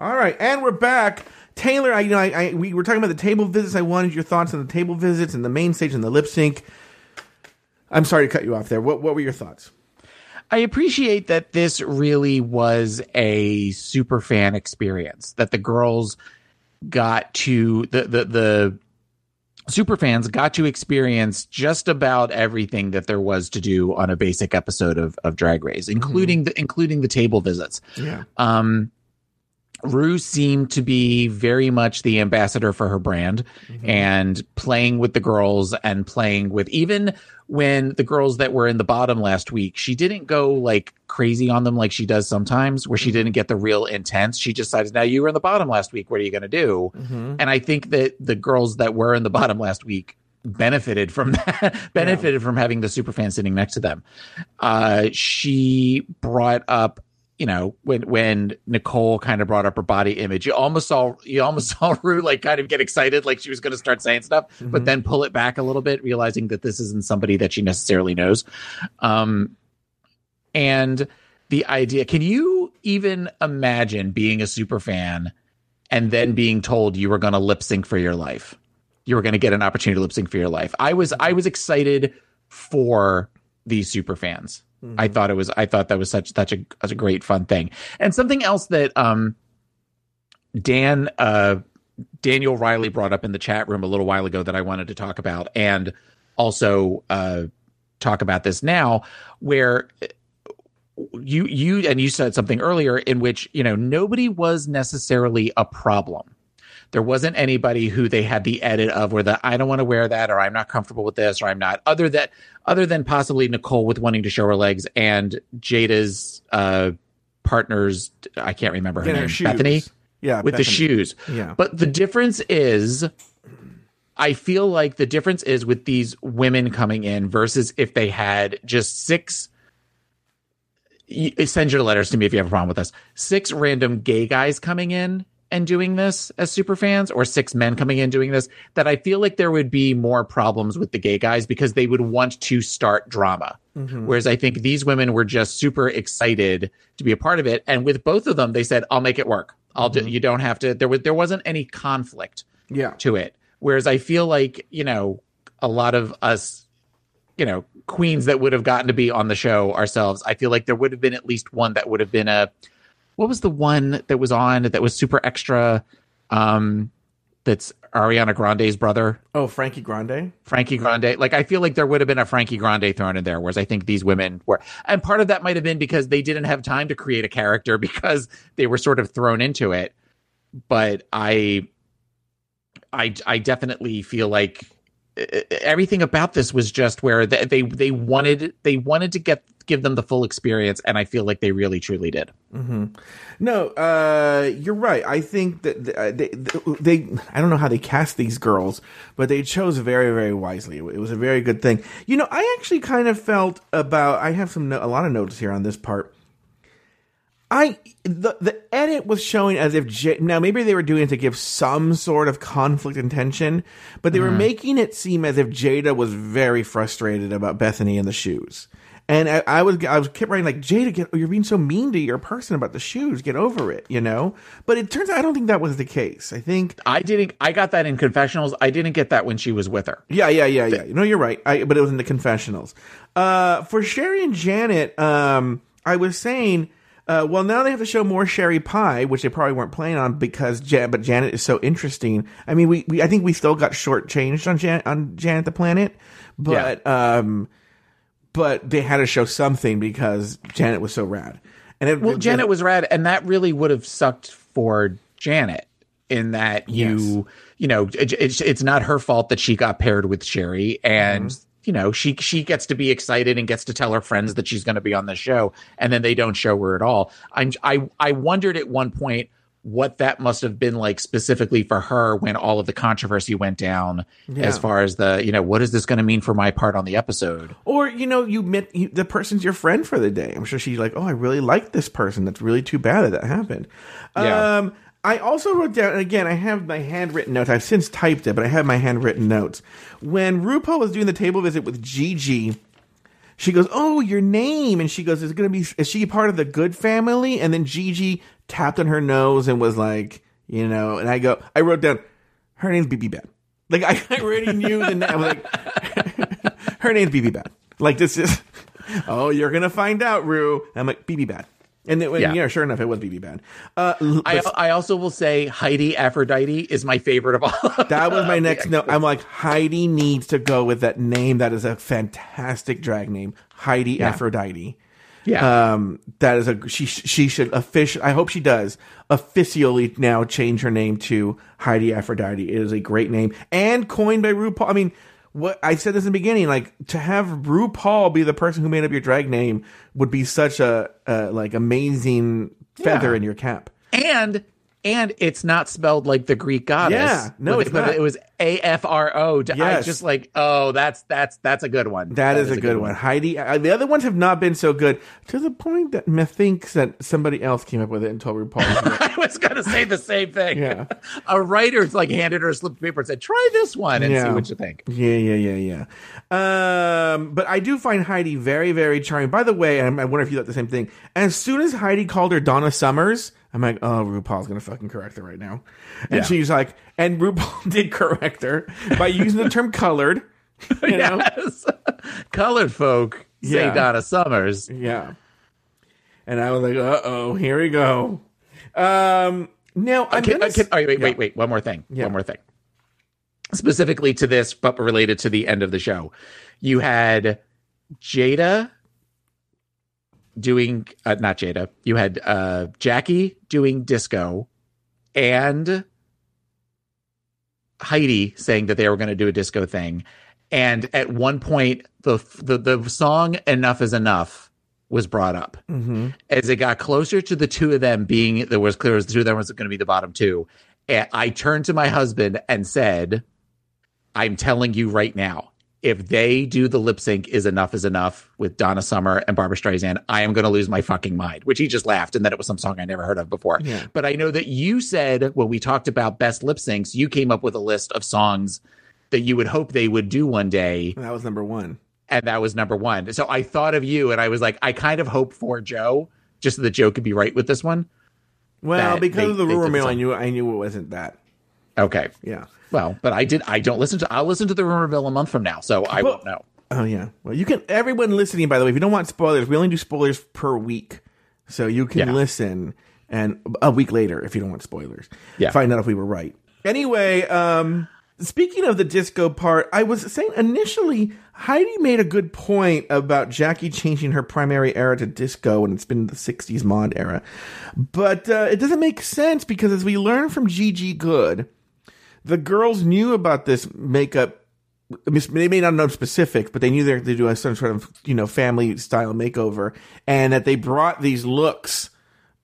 All right, and we're back. Taylor, I, you know, I, I we were talking about the table visits. I wanted your thoughts on the table visits and the main stage and the lip sync. I'm sorry to cut you off there. What what were your thoughts? I appreciate that this really was a super fan experience. That the girls got to the the the super fans got to experience just about everything that there was to do on a basic episode of of Drag Race, including the including the table visits. Yeah. Um, Rue seemed to be very much the ambassador for her brand mm-hmm. and playing with the girls and playing with even when the girls that were in the bottom last week, she didn't go like crazy on them like she does sometimes, where she mm-hmm. didn't get the real intense. She just decided, now you were in the bottom last week. What are you going to do? Mm-hmm. And I think that the girls that were in the bottom last week benefited from that, benefited from having the super fan sitting next to them. Uh, she brought up you know, when when Nicole kind of brought up her body image, you almost saw you almost saw Rue like kind of get excited, like she was going to start saying stuff, but then pull it back a little bit, realizing that this isn't somebody that she necessarily knows. Um, and the idea, can you even imagine being a super fan and then being told you were going to lip sync for your life? You were going to get an opportunity to lip sync for your life. I was I was excited for these super fans. I thought it was I thought that was such such a such a great fun thing. And something else that um Dan uh Daniel Riley brought up in the chat room a little while ago that I wanted to talk about and also uh talk about this now where you you and you said something earlier in which you know nobody was necessarily a problem There wasn't anybody who they had the edit of where the I don't want to wear that or I'm not comfortable with this or I'm not other that other than possibly Nicole with wanting to show her legs and Jaida's uh partners I can't remember her Getting her name shoes. Bethany Yeah, with the shoes. Yeah. But the difference is I feel like the difference is with these women coming in versus if they had just six send your letters to me if you have a problem with this. Six random gay guys coming in and doing this as super fans, or six men coming in doing this, that I feel like there would be more problems with the gay guys because they would want to start drama. Mm-hmm. Whereas I think these women were just super excited to be a part of it. And with both of them, they said, I'll make it work. I'll do, mm-hmm. you don't have to, there was, there wasn't any conflict Yeah. to it. Whereas I feel like, you know, a lot of us, you know, queens that would have gotten to be on the show ourselves, I feel like there would have been at least one that would have been a what was the one that was on that was super extra? Um that's Ariana Grande's brother, Oh, Frankie Grande. Frankie Grande. Like I feel like there would have been a Frankie Grande thrown in there, whereas I think these women were and part of that might have been because they didn't have time to create a character because they were sort of thrown into it. But I I I definitely feel like everything about this was just where they, they they wanted they wanted to get give them the full experience and I feel like they really truly did. No, uh, you're right. I think that th- uh, they, they, I don't know how they cast these girls, but they chose very, very wisely. It was a very good thing. You know, I actually kind of felt about. I have some a lot of notes here on this part. I the the edit was showing as if J- now maybe they were doing it to give some sort of conflict and tension, but they were making it seem as if Jaida was very frustrated about Bethany and the shoes. And I, I was I was kept writing like Jaida, get, you're being so mean to your person about the shoes. Get over it, you know. But it turns out I don't think that was the case. I think I didn't I got that in confessionals. I didn't get that when she was with her. yeah, yeah, yeah, yeah. No, you're right. I, but it was in the confessionals. Uh, for Sherry and Janet, um, I was saying, uh, well, now they have to show more Sherry Pie, which they probably weren't planning on because, Jan- but Janet is so interesting. I mean, we, we I think we still got shortchanged on Jan- on Janet the Planet, but um, but they had to show something because Janet was so rad. And it, Well, Janet was rad, and that really would have sucked for Janet in that you, you know, it, it's it's not her fault that she got paired with Sherry, and mm-hmm. you know she she gets to be excited and gets to tell her friends that she's going to be on the show, and then they don't show her at all. I'm I I wondered at one point what that must have been like specifically for her when all of the controversy went down as far as the you know what is this going to mean for my part on the episode Or you know, you met you, the person's your friend for the day. I'm sure she's like, "Oh, I really like this person. That's really too bad that that happened." Yeah. Um, I also wrote down, and again, I have my handwritten notes. I've since typed it, but I have my handwritten notes. When RuPaul was doing the table visit with Gigi, she goes, "Oh, your name," and she goes, "Is it going to be? Is she part of the good family?" And then Gigi tapped on her nose and was like, "You know," and I go, I wrote down, "Her name's BB Bad." Like I, I already knew the name. I'm like, her name's BB Bad. Like this is, oh, you're gonna find out, Rue. I'm like BB Bad, and then Yeah. yeah. sure enough, it was BB Bad. Uh, I, I also will say Heidi Aphrodite is my favorite of all. that was my next note. I'm like Heidi needs to go with that name. That is a fantastic drag name, Heidi Aphrodite. Yeah. Um, that is a she. She should official. I hope she does officially now change her name to Heidi Aphrodite. It is a great name and coined by RuPaul. I mean, what I said this in the beginning, like to have RuPaul be the person who made up your drag name would be such a, uh like amazing feather Yeah. in your cap. and and it's not spelled like the Greek goddess. Yeah, no, it's not. it was A F R O. Yes. just like, oh, that's that's that's a good one. that is, a good, one. Heidi. Uh, the other ones have not been so good to the point that methinks that somebody else came up with it and told RuPaul. I was gonna say the same thing. Yeah. a writer's like handed her a slip of paper and said, "Try this one and see what you think." Yeah, yeah, yeah, yeah. Um, but I do find Heidi very, very charming. By the way, I wonder if you thought the same thing. As soon as Heidi called her Donna Summers, I'm like, oh, RuPaul's gonna fucking correct her right now. And Yeah. she's like, and RuPaul did correct her by using the term colored. You know? Yes. Colored folk say Yeah. Donna Summers. Yeah. And I was like, uh oh, here we go. Um, now I'm Can, gonna uh, can, oh, wait, Yeah. wait, wait. One more thing. Yeah. One more thing. Specifically to this, but related to the end of the show, you had Jaida doing uh, not Jaida. You had uh, Jackie doing disco, and Heidi saying that they were going to do a disco thing, and at one point the the the song "Enough Is Enough" was brought up. As it got closer to the two of them being, there was clear as the two of them was going to be the bottom two. And I turned to my husband and said, "I'm telling you right now." If they do the lip sync is enough is enough with Donna Summer and Barbra Streisand, I am going to lose my fucking mind. Which he just laughed, and that it was some song I never heard of before. Yeah. But I know that you said when we talked about best lip syncs, you came up with a list of songs that you would hope they would do one day, That was number one. and that was number one. So I thought of you, and I was like, I kind of hope for Joe, just so that Joe could be right with this one. Well, because they- of the rumor mill, I knew I knew it wasn't that. Okay. Yeah. Well, but I did. I don't listen to. I'll listen to the rumor mill a month from now, so I Well- won't know. Oh yeah. Well, you can. Everyone listening, by the way, if you don't want spoilers, we only do spoilers per week, so you can Yeah. listen and a week later if you don't want spoilers. Yeah. Find out if we were right. Anyway, um, speaking of the disco part, I was saying initially Heidi made a good point about Jackie changing her primary era to disco, and it's been the '60s mod era. But uh, it doesn't make sense because as we learn from Gigi Goode, the girls knew about this makeup I mean, they may not know specifics, but they knew they were to do a some sort of you know family style makeover, and that they brought these looks.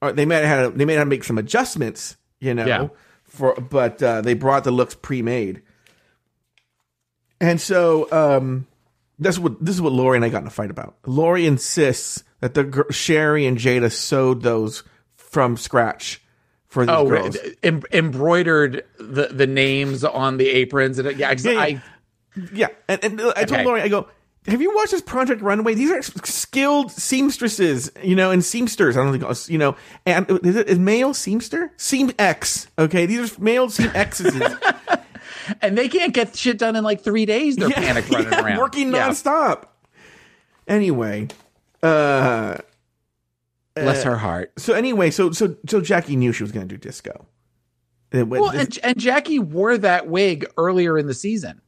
Or they may have had to, they may have to make some adjustments, you know, Yeah. for but uh, they brought the looks pre-made. And so um, that's what this is what Lori and I got in a fight about. Lori insists that the Sherry and Jaida sewed those from scratch for these Oh, girls. em- embroidered the the names on the aprons, and yeah, Yeah, yeah. I Yeah, and, and I told Okay. Lori, I go, have you watched this Project Runway? These are skilled seamstresses, you know, and seamsters. I don't think, you know, and is it is male seamster? Seam X. Okay, these are male seam X's. and they can't get shit done in like three days. They're Yeah, panicked running yeah, around, working nonstop. Anyway, uh, Bless her heart. so anyway, so so so Jackie knew she was going to do disco. It was- Well, and, and Jackie wore that wig earlier in the season.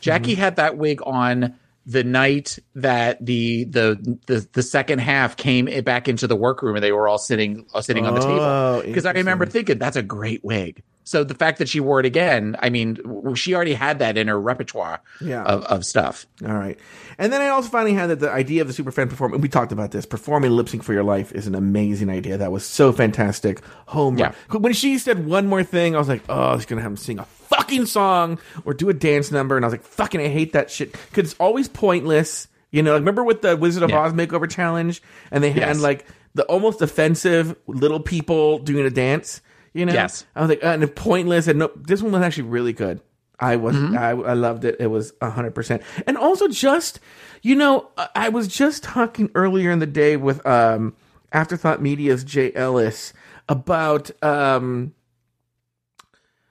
Jackie Mm-hmm. had that wig on the night that the the the, the second half came back into the workroom and they were all sitting uh, sitting on the Oh, table. Because I remember thinking that's a great wig. So the fact that she wore it again, I mean, she already had that in her repertoire Yeah. of, of stuff. All right. And then I also finally had that the idea of the superfan performing. We talked about this. Performing lip sync for your life is an amazing idea. That was so fantastic. Home run. When she said one more thing, I was like, oh, she's gonna have him sing a fucking song or do a dance number, and I was like, fucking, I hate that shit because it's always pointless. You know, like, remember with the Wizard of Yeah. Oz makeover challenge, and they had Yes. like the almost offensive little people doing a dance. You know, Yes. I was like, uh, and pointless. And no, this one was actually really good. I was, Mm-hmm. I, I loved it. It was hundred percent. And also, just you know, I- was just talking earlier in the day with um, Afterthought Media's Jay Ellis about um,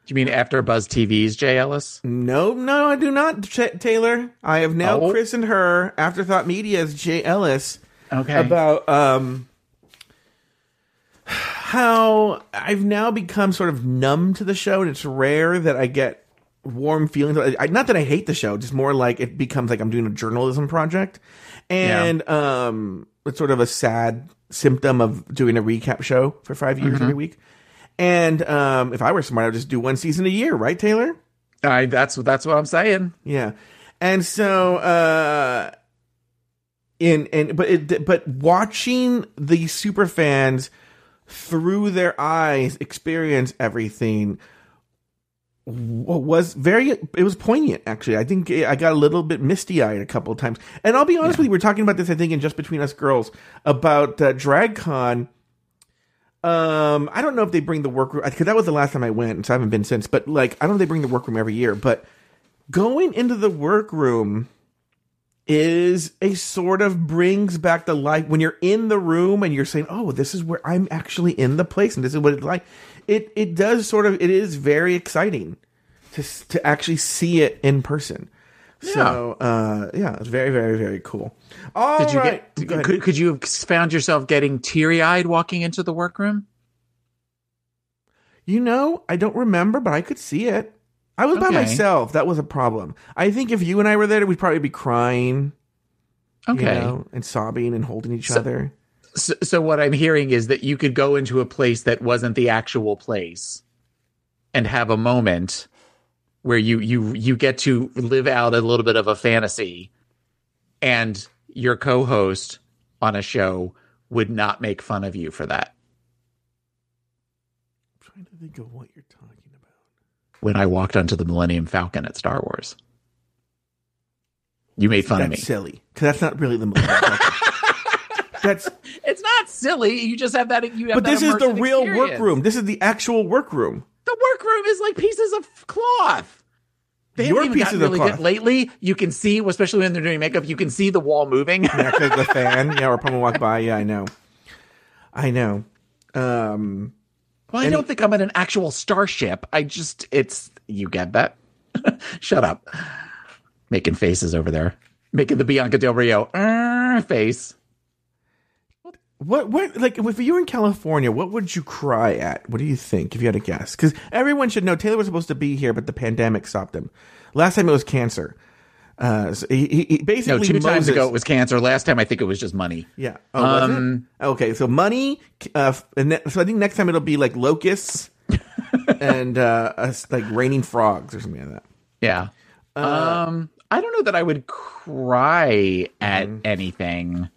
Do You mean AfterBuzz TV's Jay Ellis? no, no, I do not, Ch- Taylor. I have now Oh. christened her Afterthought Media's Jay Ellis. Okay. about um how I've now become sort of numb to the show, and it's rare that I get warm feelings. I, not that I hate the show, just more like it becomes like I'm doing a journalism project, and um, it's sort of a sad symptom of doing a recap show for five years every week. And um, if I were smart, I'd just do one season a year, right, Taylor? I, that's that's what I'm saying. Yeah. And so uh in and but it but watching the super fans through their eyes experience everything was very it was poignant actually. I think i got a little bit misty-eyed a couple of times. And i'll be honest with you we're talking about this i think in just between us girls about uh, dragcon. Um i don't know if they bring the workroom because that was the last time i went so i haven't been since but like i don't know if they bring the workroom every year but going into the workroom is a sort of brings back the life when you're in the room and you're saying, "Oh, this is where I'm actually in the place, and this is what it's like." It it does sort of it is very exciting to to actually see it in person. So uh, yeah, it's very very very cool. All Did you right. get? Could, could you have found yourself getting teary eyed walking into the workroom? You know, I don't remember, but I could see it. I was by Okay. myself. That was a problem. I think if you and I were there, we'd probably be crying, Okay. you know, and sobbing and holding each So- other. So, so what I'm hearing is that you could go into a place that wasn't the actual place and have a moment where you you you get to live out a little bit of a fantasy and your co-host on a show would not make fun of you for that I'm trying to think of what you're talking about. When I walked onto the Millennium Falcon at Star Wars. You made fun of me. Silly because that's not really the movie. that's It's not silly. You just have that. You have but this is the real experience. workroom. This is the actual workroom. The workroom is like pieces of cloth. They Your haven't even pieces gotten of really cloth. good lately. You can see, especially when they're doing makeup, you can see the wall moving. Yeah, because the fan. Yeah, or someone walk by. Yeah, I know. I know. Um, Well, I Any- don't think I'm in an actual starship. I just, it's, you get that? Shut up. Making faces over there. Making the Bianca Del Rio "Uh," face. what what like if you were in California, what would you cry at? What do you think if you had to guess? Because everyone should know Taylor was supposed to be here, but the pandemic stopped him. Last time it was cancer. Uh, so he, he, he No, basically two times ago it was cancer. Last time I think it was just money. Yeah. Oh, Um? Okay, so money. Uh, and ne- so I think next time it'll be like locusts and uh, us, like raining frogs or something like that. Yeah. Uh, um, I don't know that I would cry at Mm-hmm. anything.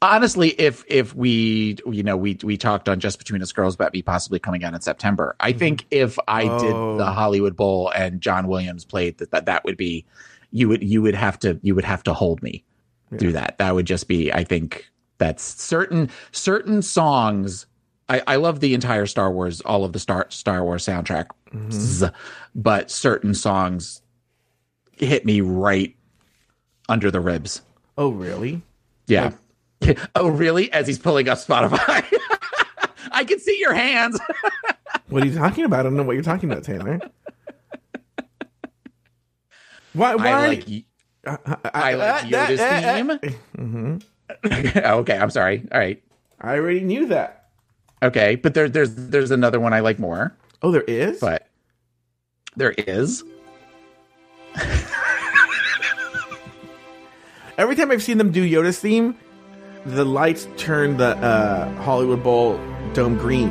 Honestly, if if we you know we we talked on just between us girls about me possibly coming out in September. I think if I Oh. did the Hollywood Bowl and John Williams played that that that would be you would you would have to you would have to hold me through that. That would just be I think that's certain certain songs I, I love the entire Star Wars, all of the Star Star Wars soundtrack, Z- mm-hmm. but certain songs hit me right under the ribs. Oh, really? Yeah. oh, really? As he's pulling up Spotify, I can see your hands. What are you talking about? I don't know what you're talking about, Taylor. Why? Why? I like. y- uh, uh, uh, I like Yoda's theme. hmm okay, I'm sorry. All right. I already knew that. Okay, but there, there's there's another one I like more, Oh, there is. but there is. Every time I've seen them do Yoda's theme, the lights turn the uh, Hollywood Bowl dome green,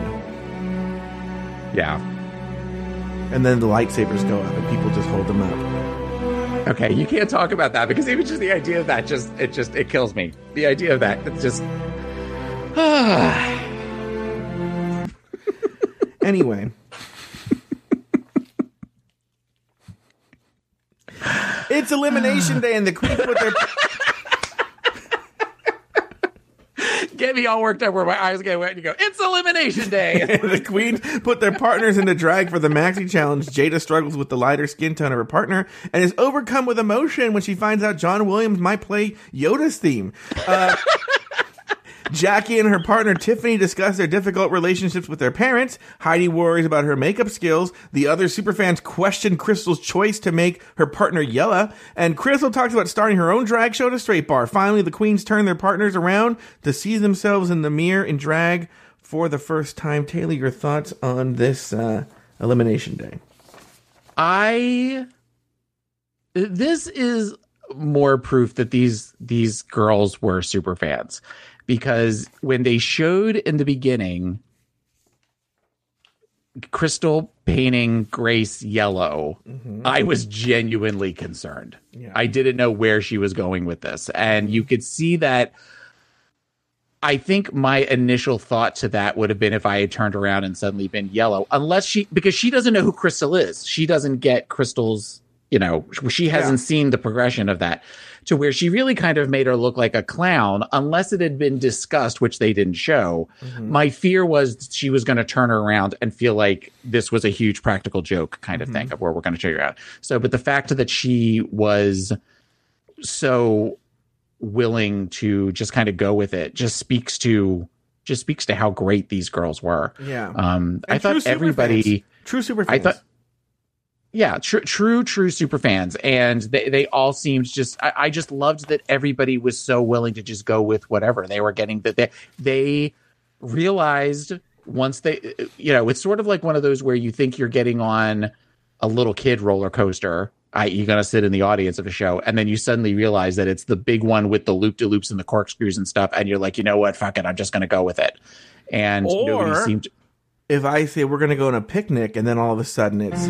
Yeah. and then the lightsabers go up, and people just hold them up. Okay, you can't talk about that because even just the idea of that just it just it kills me. The idea of that it's just Anyway. it's elimination day, and the queen put their get me all worked up where my eyes get wet and you go, it's elimination day. the queen put their partners into drag for the maxi challenge. Jaida struggles with the lighter skin tone of her partner and is overcome with emotion when she finds out John Williams might play Yoda's theme. Uh, Jackie and her partner Tiffany discuss their difficult relationships with their parents. Heidi worries about her makeup skills. The other superfans question Crystal's choice to make her partner Yella. And Crystal talks about starting her own drag show at a straight bar. Finally, the queens turn their partners around to see themselves in the mirror in drag for the first time. Taylor, your thoughts on this uh, elimination day? I this is more proof that these these girls were super fans because when they showed in the beginning Crystal painting Grace yellow, mm-hmm. I was genuinely concerned. Yeah. I didn't know where she was going with this. And you could see that I think my initial thought to that would have been if I had turned around and suddenly been yellow, unless she, because she doesn't know who Crystal is. She doesn't get Crystal's, you know, she hasn't Yeah. seen the progression of that to where she really kind of made her look like a clown, unless it had been discussed, which they didn't show. My fear was she was going to turn her around and feel like this was a huge practical joke kind of thing of where we're going to show you around. So, but the fact that she was so willing to just kind of go with it just speaks to just speaks to how great these girls were. Yeah. Um, I And true thought everybody, fans. True super I fans. thought, yeah, true, true, true super fans, and they they all seemed just. I, I just loved that everybody was so willing to just go with whatever they were getting. That they they realized once they, you know, it's sort of like one of those where you think you're getting on a little kid roller coaster. I, you're going to sit in the audience of a show, and then you suddenly realize that it's the big one with the loop de loops and the corkscrews and stuff, and you're like, you know what, fuck it, I'm just going to go with it. And nobody Or- seemed. if I say we're going to go on a picnic and then all of a sudden it's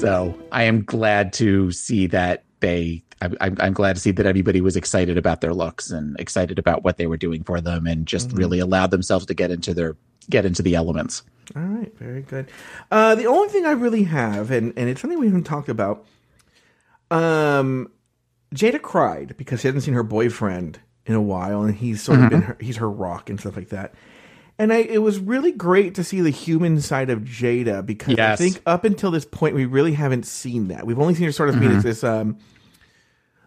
So I am glad to see that they. I'm, I'm glad to see that everybody was excited about their looks and excited about what they were doing for them, and just really allowed themselves to get into their get into the elements. All right, very good. Uh, the only thing I really have, and, and it's something we haven't talked about, um, Jaida cried because she hasn't seen her boyfriend in a while, and he's sort of been her, he's her rock and stuff like that. And I, it was really great to see the human side of Jaida because I think up until this point we really haven't seen that. We've only seen her sort of be as this um,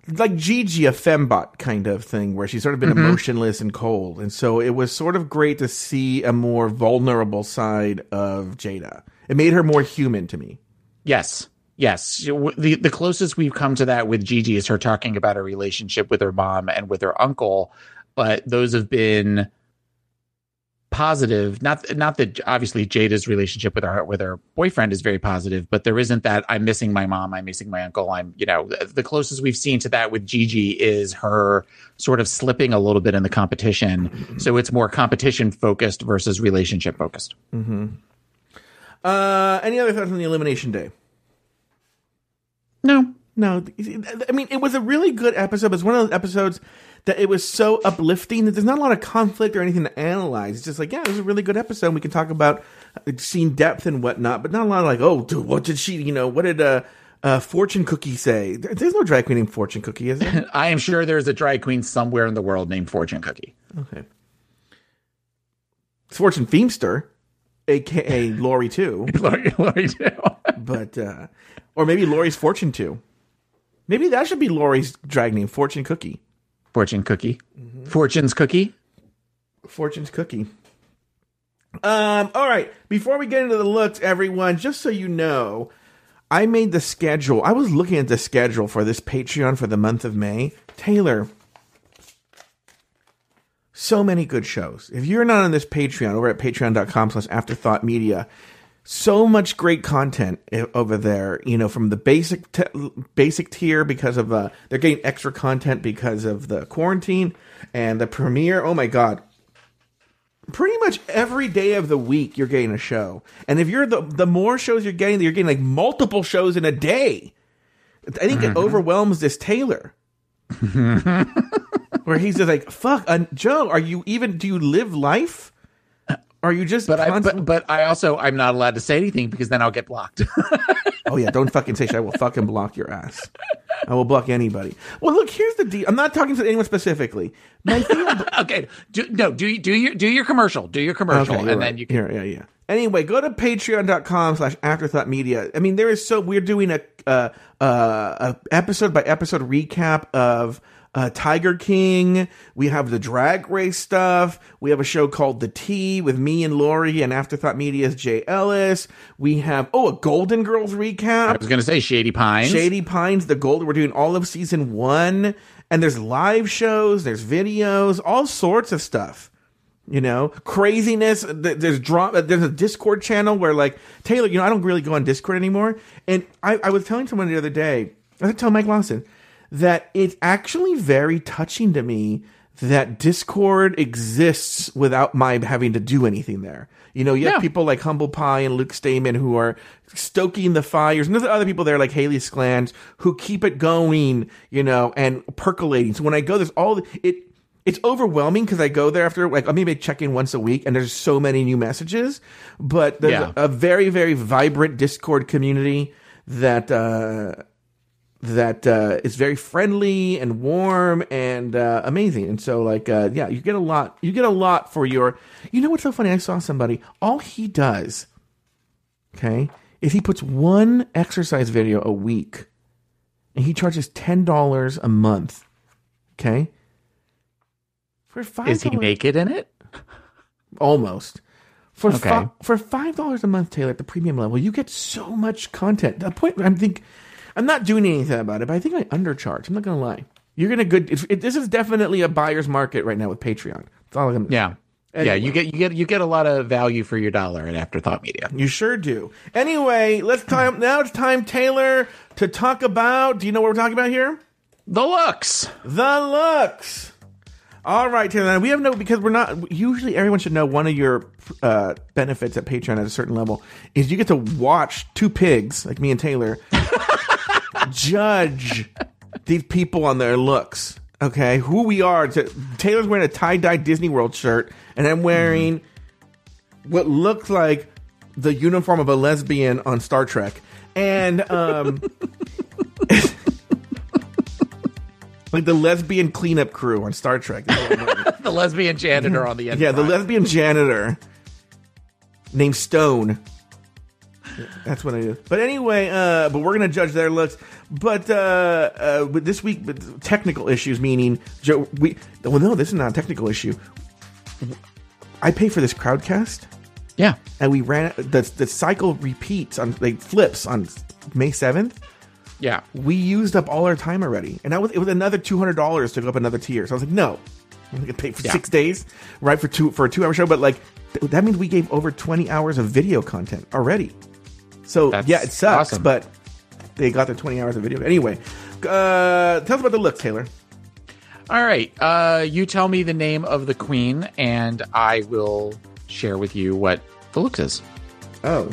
like Gigi, a fembot kind of thing, where she's sort of been emotionless and cold. And so it was sort of great to see a more vulnerable side of Jaida. It made her more human to me. Yes. Yes. The the closest we've come to that with Gigi is her talking about her relationship with her mom and with her uncle, but those have been positive. Not not that obviously Jaida's relationship with her with her boyfriend is very positive, but there isn't that I'm missing my mom, I'm missing my uncle. I'm you know the, closest we've seen to that with Gigi is her sort of slipping a little bit in the competition. So it's more competition focused versus relationship focused. mm-hmm. Uh, any other thoughts on the Elimination Day? No, No, I mean, it was a really good episode. It's one of those episodes that it was so uplifting that there's not a lot of conflict or anything to analyze. It's just like, yeah, it was a really good episode. We can talk about uh, scene depth and whatnot, but not a lot of like, oh, dude, what did she, you know, what did uh, uh, Fortune Cookie say? There- There's no drag queen named Fortune Cookie, is there? I am sure there's a drag queen somewhere in the world named Fortune Cookie. okay. It's Fortune Feimster, aka Lori too, Lori, Lori too. but uh, or maybe Lori's Fortune too. Maybe that should be Lori's drag name, Fortune Cookie. Fortune Cookie. Fortune's Cookie. Fortune's cookie. Um, all right. Before we get into the looks, everyone, just so you know, I made the schedule. I was looking at the schedule for this Patreon for the month of May. Taylor, so many good shows. If you're not on this Patreon, over at patreon.com slash afterthought media, so much great content over there you know from the basic t- basic tier because of uh they're getting extra content because of the quarantine and the premiere. Oh my god. Pretty much every day of the week you're getting a show. And if you're the the more shows you're getting you're getting like multiple shows in a day. I think it overwhelms this taylor. Where he's just like fuck uh, joe are you even do you live life are you just But I constant- but, but I also I'm not allowed to say anything because then I'll get blocked. Oh yeah, don't fucking say shit. I will fucking block your ass. I will block anybody. Well, look, here's the deal. I'm not talking to anyone specifically. My thing about- okay. Do, no, do do your do your commercial. Do your commercial Okay, and you're then you can Here, yeah, yeah. Anyway, go to patreon.com slash afterthought media. I mean, there is so we're doing a uh, uh, a episode by episode recap of uh, Tiger King. We have the drag race stuff. We have a show called The Tea with me and Lori and Afterthought Media's Jay Ellis. We have oh a Golden Girls recap. I was gonna say Shady Pines. Shady Pines, the Gold. We're doing all of season one, and there's live shows, there's videos, all sorts of stuff. You know, craziness. There's drama. There's a Discord channel where, like Taylor, you know, I don't really go on Discord anymore. And I, I was telling someone the other day, I was telling Mike Lawson that it's actually very touching to me that Discord exists without my having to do anything there. You know, you have Yeah. people like Humble Pie and Luke Stamen who are stoking the fires, and there's other people there like Haley Sklands who keep it going, you know, and percolating. So when I go, there's all the- it. It's overwhelming because I go there after like I maybe check in once a week, and there's so many new messages. But there's Yeah. a, a very very vibrant Discord community that uh, that uh, is very friendly and warm and uh, amazing. And so, like, uh, yeah, you get a lot. You get a lot for your. You know what's so funny? I saw somebody. All he does, okay, is he puts one exercise video a week, and he charges ten dollars a month. Okay, for five. Is he naked in it? almost for Okay. fi- for five dollars a month, Taylor, at the premium level, you get so much content. The point I'm think I'm not doing anything about it, but I think I undercharge. I'm not gonna lie. You're gonna good. It, this is definitely a buyer's market right now with Patreon. That's all I'm. Yeah. Yeah, you get you get you get a lot of value for your dollar at Afterthought Media. You sure do. Anyway, let's time now. It's time, Taylor, to talk about. Do you know what we're talking about here? The looks. The looks. All right, Taylor. We have no because we're not. Usually, everyone should know one of your uh, benefits at Patreon at a certain level is you get to watch two pigs like me and Taylor judge these people on their looks. Okay, who we are. Taylor's wearing a tie dye Disney World shirt, and I'm wearing what looks like the uniform of a lesbian on Star Trek, and um. Like the lesbian cleanup crew on Star Trek. the lesbian janitor on the end. Yeah, the lesbian janitor named Stone. That's what I do. But anyway, uh, but we're gonna judge their looks. But uh, uh, with this week, with technical issues, meaning Joe, we. Well, no, this is not a technical issue. I pay for this crowdcast. Yeah, and we ran the the cycle repeats on like flips on May seventh. Yeah, we used up all our time already, and that was it was another two hundred dollars to go up another tier. So I was like, no, I'm gonna pay for Yeah. six days, right for two for a two hour show. But like th- that means we gave over twenty hours of video content already. So That's yeah, it sucks, awesome. but they got their twenty hours of video anyway. Uh, tell us about the looks, Taylor. All right. Uh, you tell me the name of the queen, and I will share with you what the looks is. Oh.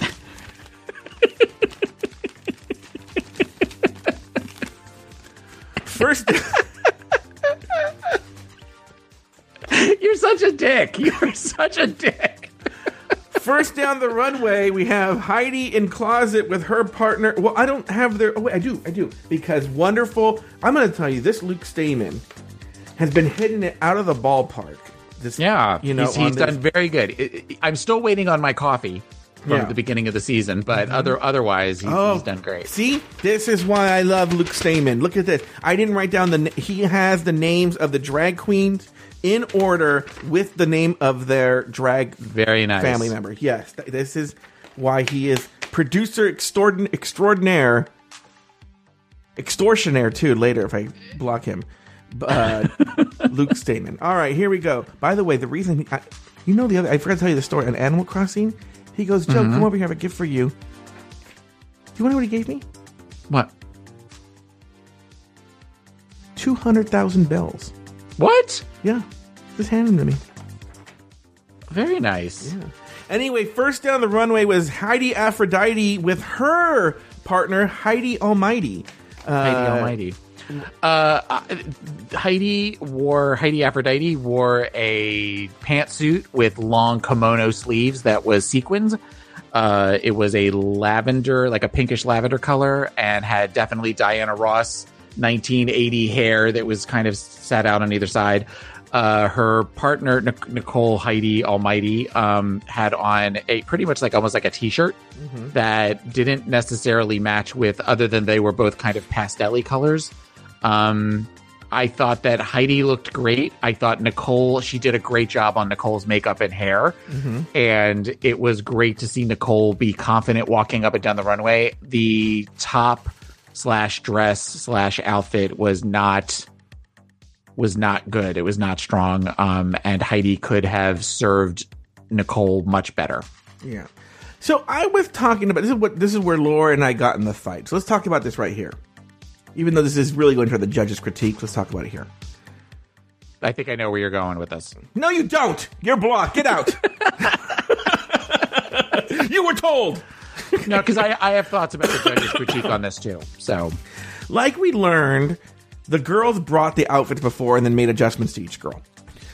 First, You're such a dick. You're such a dick. first down the runway, we have Heidi N Closet with her partner. Well, I don't have their. Oh, wait, I do. I do. Because wonderful. I'm going to tell you, this Luke Stamen has been hitting it out of the ballpark. This, Yeah, you know, he's, he's done very good. I'm still waiting on my coffee from Yeah. the beginning of the season, but mm-hmm. other otherwise, he's, Oh, he's done great. See, this is why I love Luke Stamen. Look at this. I didn't write down the. He has the names of the drag queens in order with the name of their drag Very nice. family member. Yes, th- this is why he is producer extraordin- extraordinaire, extortionaire too. Later, if I block him, uh, Luke Stamen. All right, here we go. By the way, the reason he, I, you know the other, I forgot to tell you the story on Animal Crossing. He goes, Joe, Mhm. come over here. I have a gift for you. Do you want to know what he gave me? What? Two hundred thousand bells. What? Yeah, just hand them to me. Very nice. Yeah. Anyway, first down the runway was Heidi Aphrodite with her partner Heidi Almighty. Uh, Heidi Almighty. Uh, uh, Heidi wore Heidi Aphrodite wore a pantsuit with long kimono sleeves that was sequins. Uh, it was a lavender, like a pinkish lavender color, and had definitely Diana Ross 1980 hair that was kind of sat out on either side. Uh, her partner Nic- Nicole Heidi Almighty um, had on a pretty much like almost like a t-shirt that didn't necessarily match with other than they were both kind of pastel colors. Um, I thought that Heidi looked great. I thought Nicole, she did a great job on Nicole's makeup and hair. And it was great to see Nicole be confident walking up and down the runway. The top slash dress slash outfit was not was not good. It was not strong. Um, and Heidi could have served Nicole much better. Yeah. So I was talking about this is what this is where Laura and I got in the fight. So let's talk about this right here. Even though this is really going to the judges' critique, let's talk about it here. I think I know where you're going with this. No, you don't. You're blocked. Get out. you were told. No, because I, I have thoughts about the judges' critique on this too. So, like we learned, the girls brought the outfits before and then made adjustments to each girl.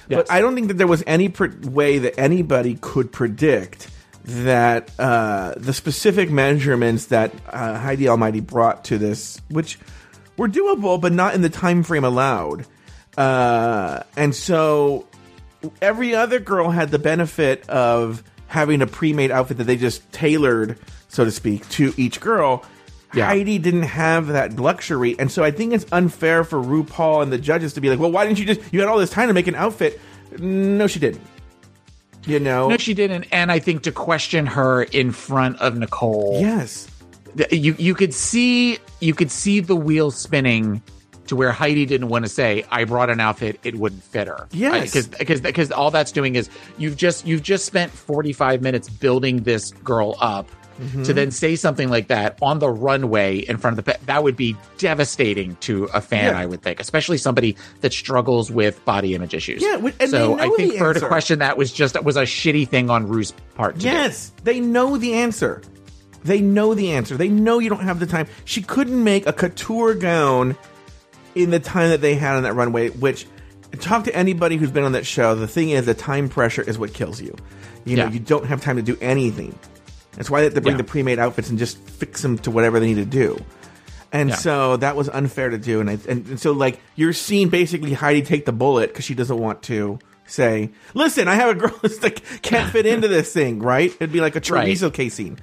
But I don't think that there was any pr- way that anybody could predict that uh, the specific measurements that uh, Heidi Almighty brought to this, which were doable but not in the time frame allowed, uh, and so every other girl had the benefit of having a pre-made outfit that they just tailored, so to speak, to each girl. Heidi didn't have that luxury, and so I think it's unfair for RuPaul and the judges to be like, "Well, why didn't you just? You had all this time to make an outfit." No, she didn't. You know, no, she didn't. And I think to question her in front of Nicole, yes, you you could see you could see the wheels spinning to where Heidi didn't want to say, "I brought an outfit; it wouldn't fit her." Yes. because because because all that's doing is you've just you've just spent forty five minutes building this girl up. Mm-hmm. to then say something like that on the runway in front of the that would be devastating to a fan, Yeah. I would think, especially somebody that struggles with body image issues. Yeah, and so they I think for her to question that was just was a shitty thing on Rue's part. To do. Yes, they know the answer. They know the answer. They know you don't have the time. She couldn't make a couture gown in the time that they had on that runway, which talk to anybody who's been on that show. The thing is, the time pressure is what kills you. You know, Yeah. you don't have time to do anything. That's why they have to bring Yeah. the pre-made outfits and just fix them to whatever they need to do. And Yeah. so that was unfair to do. And, I, and, and so, like, you're seeing basically Heidi take the bullet because she doesn't want to say, listen, I have a girl that can't fit into this thing, right? It'd be like a Right. chorizo casing.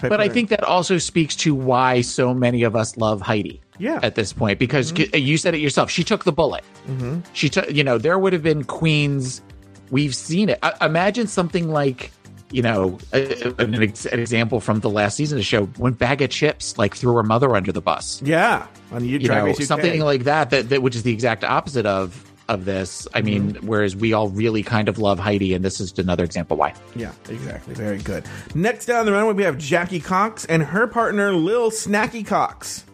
But I think that also speaks to why so many of us love Heidi. Yeah. At this point, because c- you said it yourself, she took the bullet. Mm-hmm. She took, you know, there would have been queens. We've seen it. I- imagine something like, you know, an, ex- an example from the last season of the show when Bag of Chips like threw her mother under the bus. Yeah, on you, You know, something like that, that, that, which is the exact opposite of of this. I mean, whereas we all really kind of love Heidi, and this is another example why. Yeah, exactly. Very good. Next down the runway, we have Jackie Cox and her partner Lil Snacky Cox.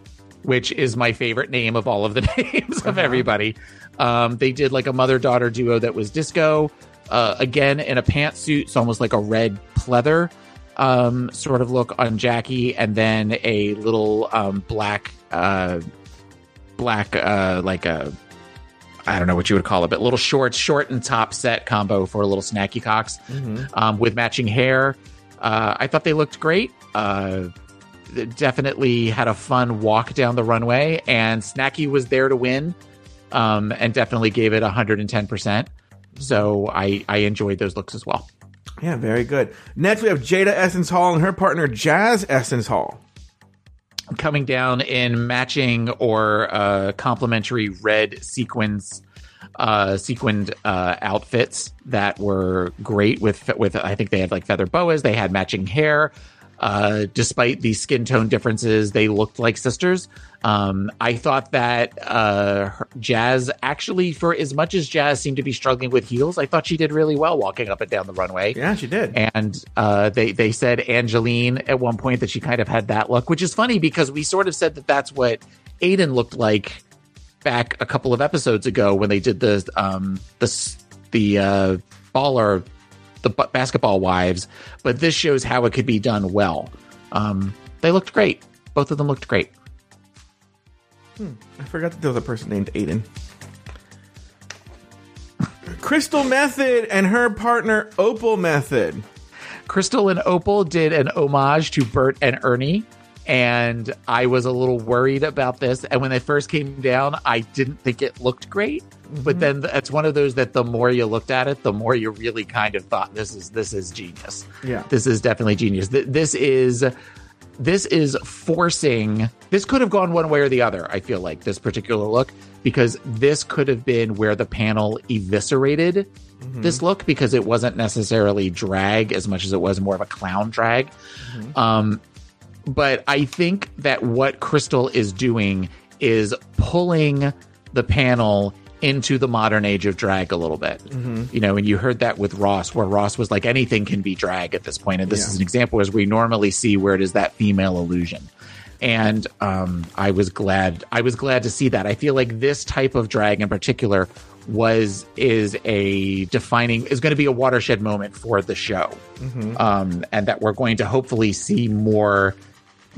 which is my favorite name of all of the names of everybody. Um, they did like a mother daughter duo that was disco. Uh, again, in a pantsuit, it's almost like a red pleather um, sort of look on Jackie, and then a little um, black, uh, black, uh, like a, I don't know what you would call it, but little shorts, short and top set combo for a little snacky cox um, with matching hair. Uh, I thought they looked great. Uh, definitely had a fun walk down the runway, and Snacky was there to win, um, and definitely gave it 110%. So I, I enjoyed those looks as well. Yeah, very good. Next, we have Jaida Essence Hall and her partner Jazz Essence Hall. Coming down in matching or uh, complementary red sequins, uh, sequined uh, outfits that were great with with I think they had like feather boas. They had matching hair. Uh, despite the skin tone differences, they looked like sisters. Um, I thought that uh, Jazz actually, for as much as Jazz seemed to be struggling with heels, I thought she did really well walking up and down the runway. Yeah, she did. And uh, they they said Angeline at one point that she kind of had that look, which is funny because we sort of said that that's what Aiden looked like back a couple of episodes ago when they did the um the the uh, baller the basketball wives, but this shows how it could be done well. Um, they looked great. Both of them looked great. I forgot that there was a person named Aiden. Crystal Methyd and her partner Opal Methyd. Crystal and Opal did an homage to Bert and Ernie, and I was a little worried about this. And when they first came down, I didn't think it looked great. But mm-hmm. then it's one of those that the more you looked at it, the more you really kind of thought this is this is genius. Yeah. this is definitely genius. Th- This is this is forcing. This could have gone one way or the other. I feel like this particular look because this could have been where the panel eviscerated mm-hmm. this look because it wasn't necessarily drag as much as it was more of a clown drag. Mm-hmm. Um, but I think that what Crystal is doing is pulling the panel into the modern age of drag a little bit. You know, and you heard that with Ross, where Ross was like, anything can be drag at this point. And this Yeah. is an example as we normally see where it is that female illusion. And um, I was glad. I was glad to see that. I feel like this type of drag in particular was is a defining is going to be a watershed moment for the show, um, and that we're going to hopefully see more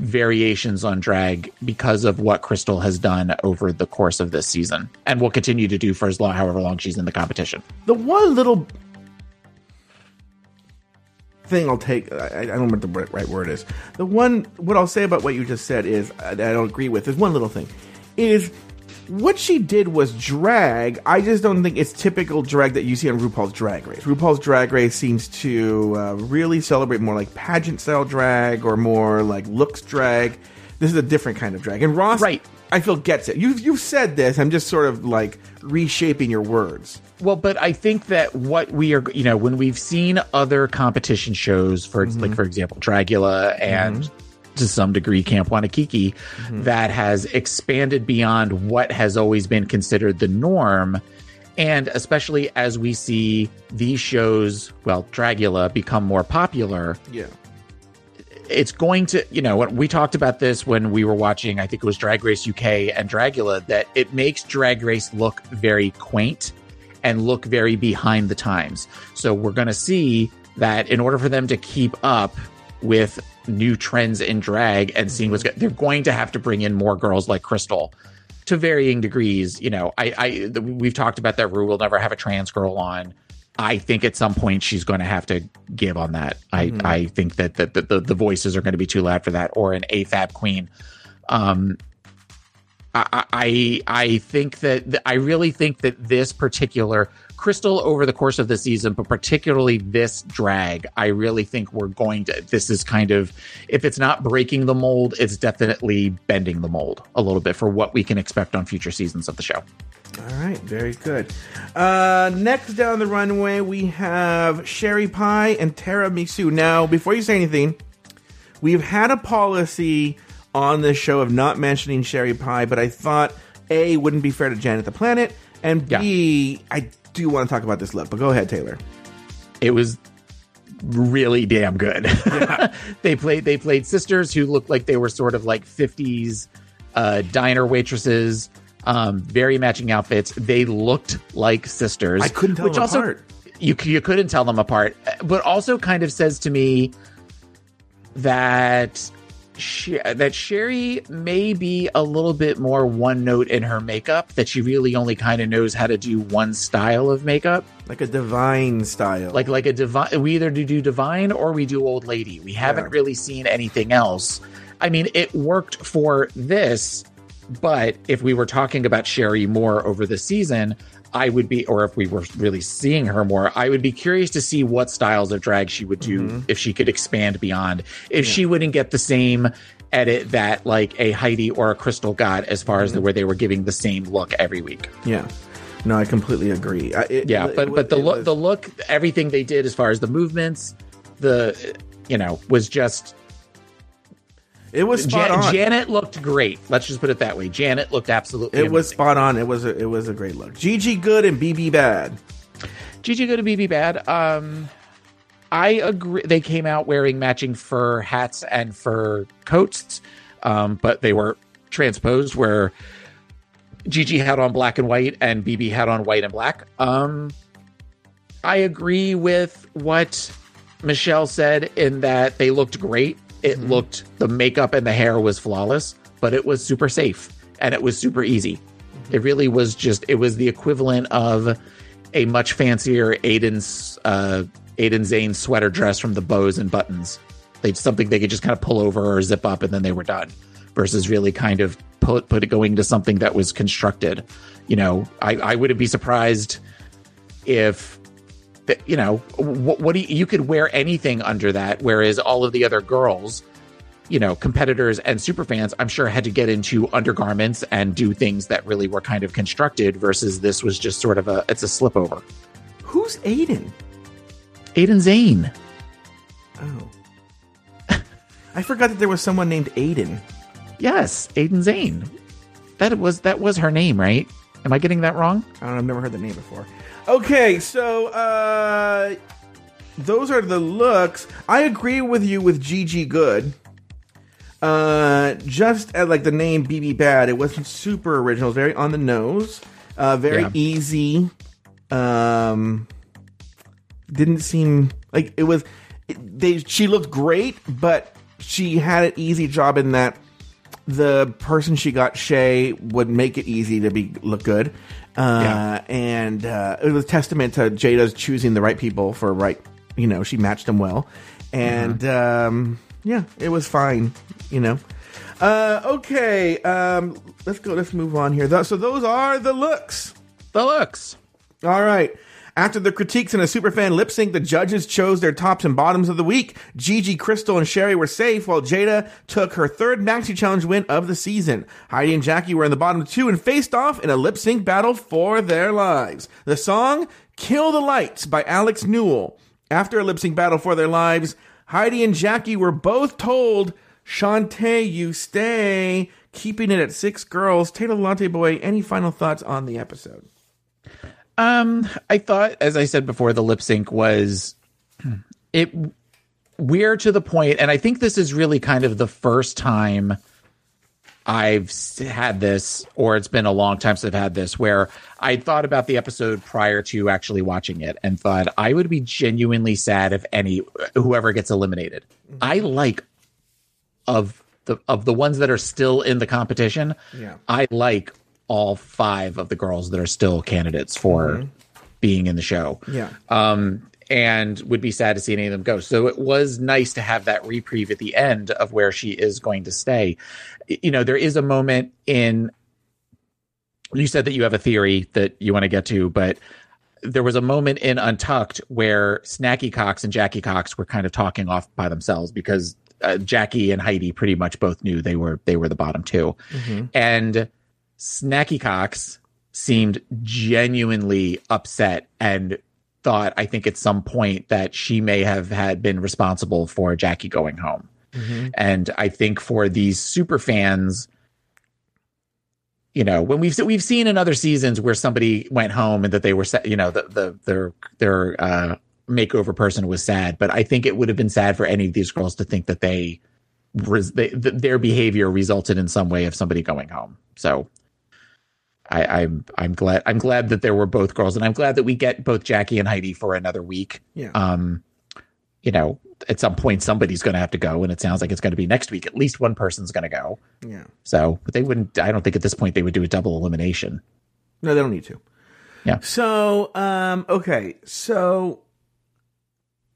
variations on drag because of what Crystal has done over the course of this season, and will continue to do for as long, however long she's in the competition. The one little thing I'll take, I, I don't remember what the right- word is. The one, what I'll say about what you just said is, that I don't agree with, is one little thing. Is what she did was drag. I just don't think it's typical drag that you see on RuPaul's Drag Race. RuPaul's Drag Race seems to uh, really celebrate more like pageant style drag or more like looks drag. This is a different kind of drag. And Ross, Right. I feel gets it. You've you've said this. I'm just sort of like reshaping your words. Well, but I think that what we are, you know, when we've seen other competition shows, for like for example, Dragula and to some degree Camp Wannakiki, mm-hmm. that has expanded beyond what has always been considered the norm. And especially as we see these shows, well, Dragula become more popular, Yeah. it's going to, you know, we talked about this when we were watching, I think it was Drag Race UK and Dragula, that it makes Drag Race look very quaint and look very behind the times. So we're going to see that in order for them to keep up with new trends in drag and seeing what's good, they're going to have to bring in more girls like Crystal to varying degrees. You know, I, I, we've talked about that. Rue will never have a trans girl on. I think at some point she's going to have to give on that. I, Mm-hmm. I think that, that, that the, the voices are going to be too loud for that, or an AFAB queen. Um, I, I, I think that I really think that this particular Crystal over the course of the season, but particularly this drag, I really think we're going to. This is kind of, if it's not breaking the mold, it's definitely bending the mold a little bit for what we can expect on future seasons of the show. All right, very good. Uh, next down the runway, we have Sherry Pie and Tara Misu. Now, before you say anything, we've had a policy on this show of not mentioning Sherry Pie, but I thought A, wouldn't be fair to Janet the Planet, and B, I do want to talk about this look. But go ahead, Taylor. It was really damn good. they played they played sisters who looked like they were sort of like 50s uh, diner waitresses. Um, very matching outfits. They looked like sisters. I couldn't tell which them also, apart. You you couldn't tell them apart, but also kind of says to me that she, that Sherry may be a little bit more one note in her makeup. That she really only kind of knows how to do one style of makeup Like a divine style. like like a divine we either do divine or we do old lady we haven't Yeah. really seen anything else i mean it worked for this but if we were talking about sherry more over the season i would be or if we were really seeing her more i would be curious to see what styles of drag she would do Mm-hmm. if she could expand beyond if she wouldn't get the same edit that like a heidi or a crystal got as far Mm-hmm. as the where they were giving the same look every week yeah. No, I completely agree. I, it, yeah it- but but the look was- the look everything they did as far as the movements the you know was just it was spot on. janet looked great let's just put it that way janet looked absolutely it was spot on. It was a, it was a great look. Gigi Goode and BB Bad. gigi goode to bb bad um i agree they came out wearing matching fur hats and fur coats um but they were transposed where gigi had on black and white and bb had on white and black um i agree with what michelle said in that they looked great it looked the makeup and the hair was flawless but it was super safe and it was super easy. It really was just it was the equivalent of a much fancier aiden's uh aiden zhane sweater dress from the bows and buttons. They something they could just kind of pull over or zip up and then they were done versus really kind of put put it going to something that was constructed. You know i i wouldn't be surprised if that you know what, what do you, you could wear anything under that whereas all of the other girls you know competitors and super fans i'm sure had to get into undergarments and do things that really were kind of constructed versus this was just sort of a it's a slip over Who's Aiden? aiden zhane Oh. I forgot that there was someone named Aiden. yes aiden zhane that was that was her name right am i getting that wrong I don't know, I've never heard the name before. Okay, so uh those are the looks. I agree with you with Gigi Goode. Uh just at like the name BB Bad, it wasn't super original, it was very on the nose. Uh very Yeah. easy. Um didn't seem like it was it, they she looked great, but she had an easy job in that the person she got Shay would make it easy to be look good. Uh, Yeah. and uh, it was testament to Jaida's choosing the right people for right. You know, she matched them well, and um, yeah, it was fine. You know. Uh, okay, um, let's go. Let's move on here. So those are the looks. the looks All right. After the critiques and a superfan lip sync, the judges chose their tops and bottoms of the week. Gigi, Crystal, and Sherry were safe, while Jaida took her third Maxi Challenge win of the season. Heidi and Jackie were in the bottom two and faced off in a lip sync battle for their lives. The song Kill the Lights by Alex Newell. After a lip sync battle for their lives, Heidi and Jackie were both told, Shantay, you stay. Keeping it at six girls. Taylor Latte Boy, any final thoughts on the episode? Um, I thought, as I said before, the lip sync was it. we're to the point, and I think this is really kind of the first time I've had this, or it's been a long time since I've had this, where I thought about the episode prior to actually watching it and thought I would be genuinely sad if any whoever gets eliminated. I like of the of the ones that are still in the competition. Yeah. I like all five of the girls that are still candidates for being in the show Yeah. um, and would be sad to see any of them go. So it was nice to have that reprieve at the end of where she is going to stay. You know, there is a moment in. You said that you have a theory that you want to get to, but there was a moment in Untucked where Snacky Cox and Jackie Cox were kind of talking off by themselves because uh, Jackie and Heidi pretty much both knew they were they were the bottom 2 and Snacky Cox seemed genuinely upset and thought I think at some point that she may have had been responsible for Jackie going home. And I think for these super fans, you know, when we've we've seen in other seasons where somebody went home and that they were, sa- you know, the the their their uh, makeover person was sad, but I think it would have been sad for any of these girls to think that they, res- they th- their behavior resulted in some way of somebody going home. So. I, I'm I'm glad I'm glad that there were both girls, and I'm glad that we get both Jackie and Heidi for another week. Yeah. Um, you know, at some point somebody's going to have to go, and it sounds like it's going to be next week. At least one person's going to go. yeah. So, but they wouldn't. I don't think at this point they would do a double elimination. No, they don't need to. Yeah. So, um, okay. So,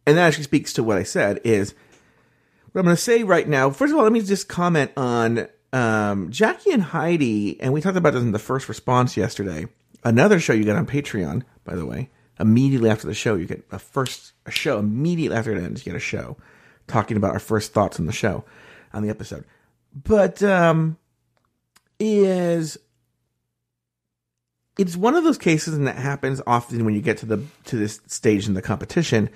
and that actually speaks to what I said is what I'm going to say right now. First of all, let me just comment on um, Jackie and Heidi, and we talked about this in the first response yesterday. Another show you get on Patreon, by the way. Immediately after the show, you get a first a show. Immediately after it ends, you get a show talking about our first thoughts on the show, on the episode. But um, is it's one of those cases, and that happens often when you get to the to this stage in the competition,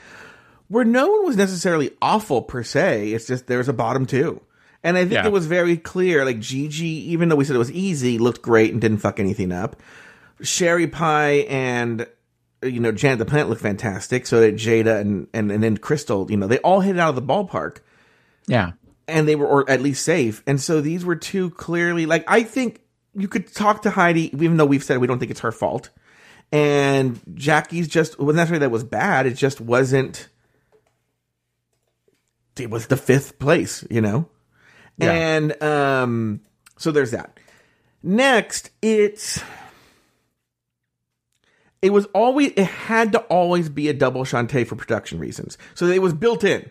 where no one was necessarily awful per se. It's just there's a bottom two, and I think Yeah. it was very clear. Like Gigi, even though we said it was easy, looked great and didn't fuck anything up. Sherry Pie and you know Janet the Plant looked fantastic. So did Jaida and and and then Crystal. You know they all hit it out of the ballpark Yeah, and they were or at least safe. And so these were two clearly like I think you could talk to Heidi, even though we've said we don't think it's her fault. And Jackie's just wasn't necessarily that was bad. It just wasn't. It was the fifth place, you know. Yeah. And um, so there's that. Next, it's it was always it had to always be a double Shantay for production reasons. So it was built in.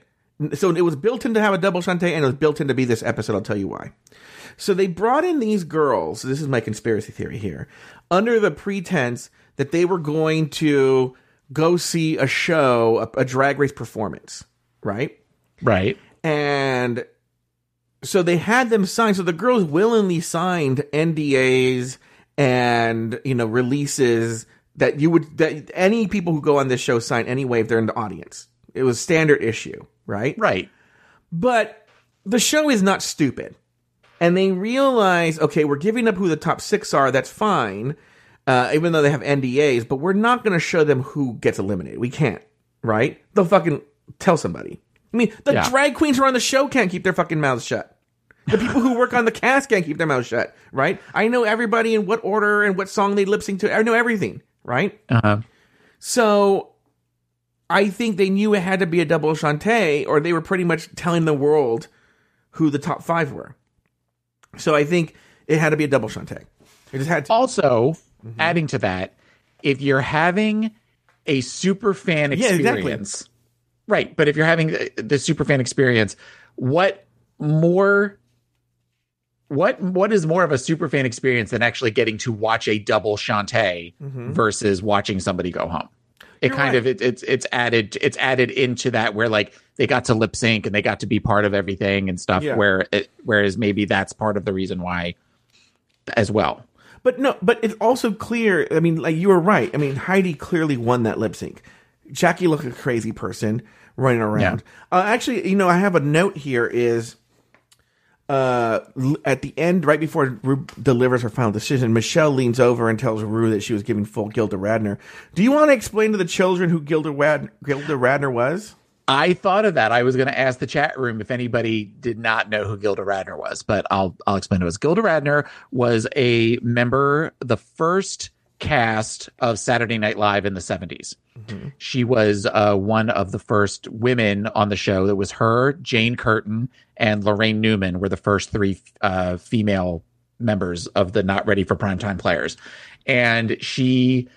So it was built in to have a double Shantay, and it was built in to be this episode. I'll tell you why. So they brought in these girls. This is my conspiracy theory here, under the pretense that they were going to go see a show, a, a drag race performance, right? right. and so they had them sign so the girls willingly signed ndas and you know releases that you would that any people who go on this show sign anyway if they're in the audience. It was standard issue right? Right. but the show is not stupid. And they realize okay we're giving up who the top six are. That's fine uh, even though they have ndas but we're not going to show them who gets eliminated. We can't right? They'll fucking tell somebody. I mean the Yeah. drag queens who are on the show can't keep their fucking mouths shut the people who work on the cast can't keep their mouths shut right i know everybody in what order and what song they lip sync to i know everything right Uh-huh. so I think they knew it had to be a double Shantay, or they were pretty much telling the world who the top five were. So I think it had to be a double Shantay. It just had to. Also, Mm-hmm. adding to that, if you're having a super fan Yeah, experience, exactly. right? But if you're having the, the super fan experience, what more? What what is more of a super fan experience than actually getting to watch a double Shantay versus watching somebody go home? It Mm-hmm. You're kind right. of it, it's it's added it's added into that where like they got to lip sync and they got to be part of everything and stuff. Yeah. Where it, whereas maybe that's part of the reason why as well. But no, but it's also clear. I mean, like you were right. I mean, Heidi clearly won that lip sync. Jackie looked a crazy person running around. Uh, actually, you know, I have a note here. Is uh, at the end, right before Rue delivers her final decision, Michelle leans over and tells Rue that she was giving full Gilda Radner. Do you want to explain to the children who Gilda, Gilda Radner was? I thought of that. I was going to ask the chat room if anybody did not know who Gilda Radner was, but I'll I'll explain it was. Gilda Radner was a member, the first cast of Saturday Night Live in the 70s. She was uh, one of the first women on the show. That was her, Jane Curtin, and Laraine Newman were the first three uh, female members of the Not Ready for Primetime Players, and she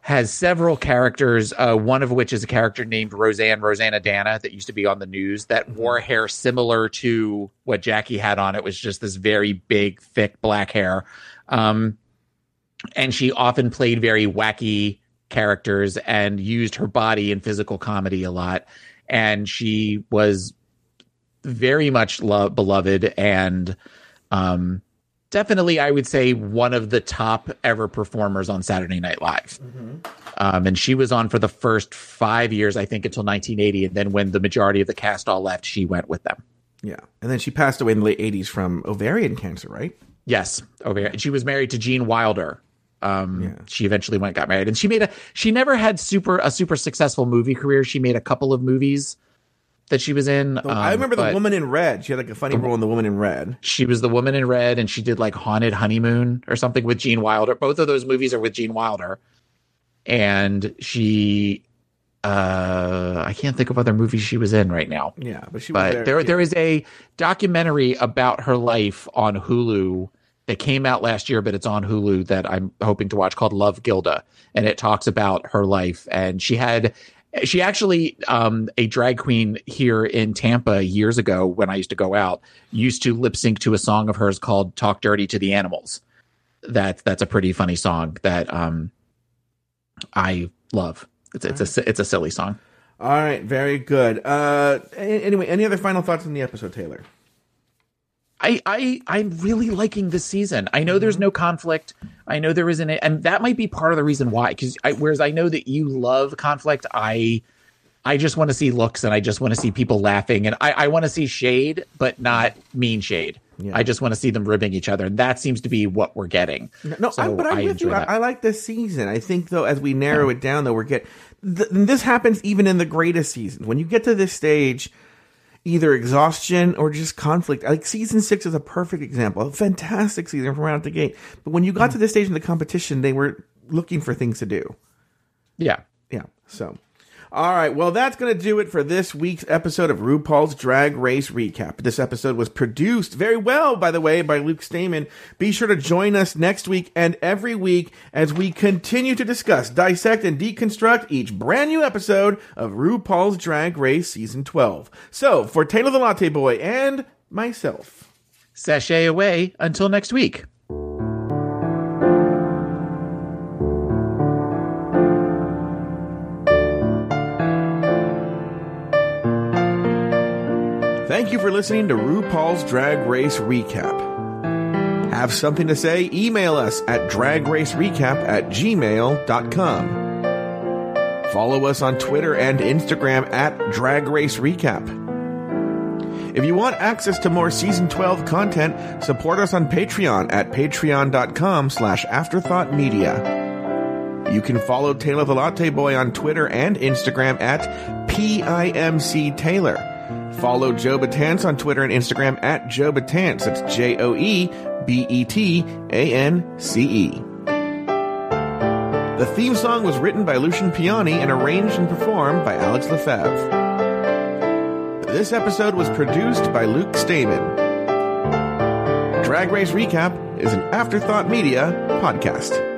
has several characters, uh, one of which is a character named Roseanne Rosanna Dana that used to be on the news that wore hair similar to what Jackie had on. It was just this very big, thick black hair. Um, and she often played very wacky characters and used her body in physical comedy a lot. And she was very much lo- beloved and um, definitely, I would say, one of the top ever performers on Saturday Night Live. Um, and she was on for the first five years, I think, until 1980. And then when the majority of the cast all left, she went with them. Yeah. And then she passed away in the late 80s from ovarian cancer, right? Yes, here. She was married to Gene Wilder. Um, she eventually went got married, and she made a. She never had super a super successful movie career. She made a couple of movies that she was in. I um, remember the woman in red. She had like a funny role in the woman in red. She was the woman in red, and she did like Haunted Honeymoon or something with Gene Wilder. Both of those movies are with Gene Wilder, and she. Uh, I can't think of other movies she was in right now. Yeah, but she was but there, there yeah. there is a documentary about her life on Hulu that came out last year, but it's on Hulu that I'm hoping to watch called Love Gilda, and it talks about her life. And she had she actually um, a drag queen here in Tampa years ago when I used to go out used to lip sync to a song of hers called "Talk Dirty to the Animals." That that's a pretty funny song that um, I love. It's it's a it's a silly song. All right, very good. Uh, anyway, any other final thoughts on the episode, Taylor? I, I I'm really liking this season. I know there's mm-hmm. no conflict. I know there isn't, and that might be part of the reason why. Because I, whereas I know that you love conflict, I I just want to see looks and I just want to see people laughing and I, I want to see shade, but not mean shade. I just want to see them ribbing each other, and that seems to be what we're getting. No, So I, but I'm I with you. I. I like this season. I think though, as we narrow it down, though, we're get th- this happens even in the greatest seasons. When you get to this stage, either exhaustion or just conflict. Like season six is a perfect example. A fantastic season from right out the gate. But when you got mm. to this stage in the competition, they were looking for things to do. Yeah. Yeah. So, all right. Well, that's going to do it for this week's episode of RuPaul's Drag Race Recap. This episode was produced very well, by the way, by Luke Stamen. Be sure to join us next week and every week as we continue to discuss, dissect, and deconstruct each brand new episode of RuPaul's Drag Race Season 12. So, for Taylor the Latte Boy and myself, Sashay away until next week. Thank you for listening to RuPaul's Drag Race Recap. Have something to say? Email us at dragracerecap at gmail.com. Follow us on Twitter and Instagram at Drag Race Recap. If you want access to more Season 12 content, support us on Patreon at patreon.com slash afterthoughtmedia. You can follow Taylor the Latte Boy on Twitter and Instagram at PIMC Taylor. Follow Joe Betance on Twitter and Instagram at Joe Betance. That's J O E B E T A N C E. The theme song was written by Lucian Piane and arranged and performed by Alex Lefebvre. This episode was produced by Luke Stamen. Drag Race Recap is an Afterthought Media podcast.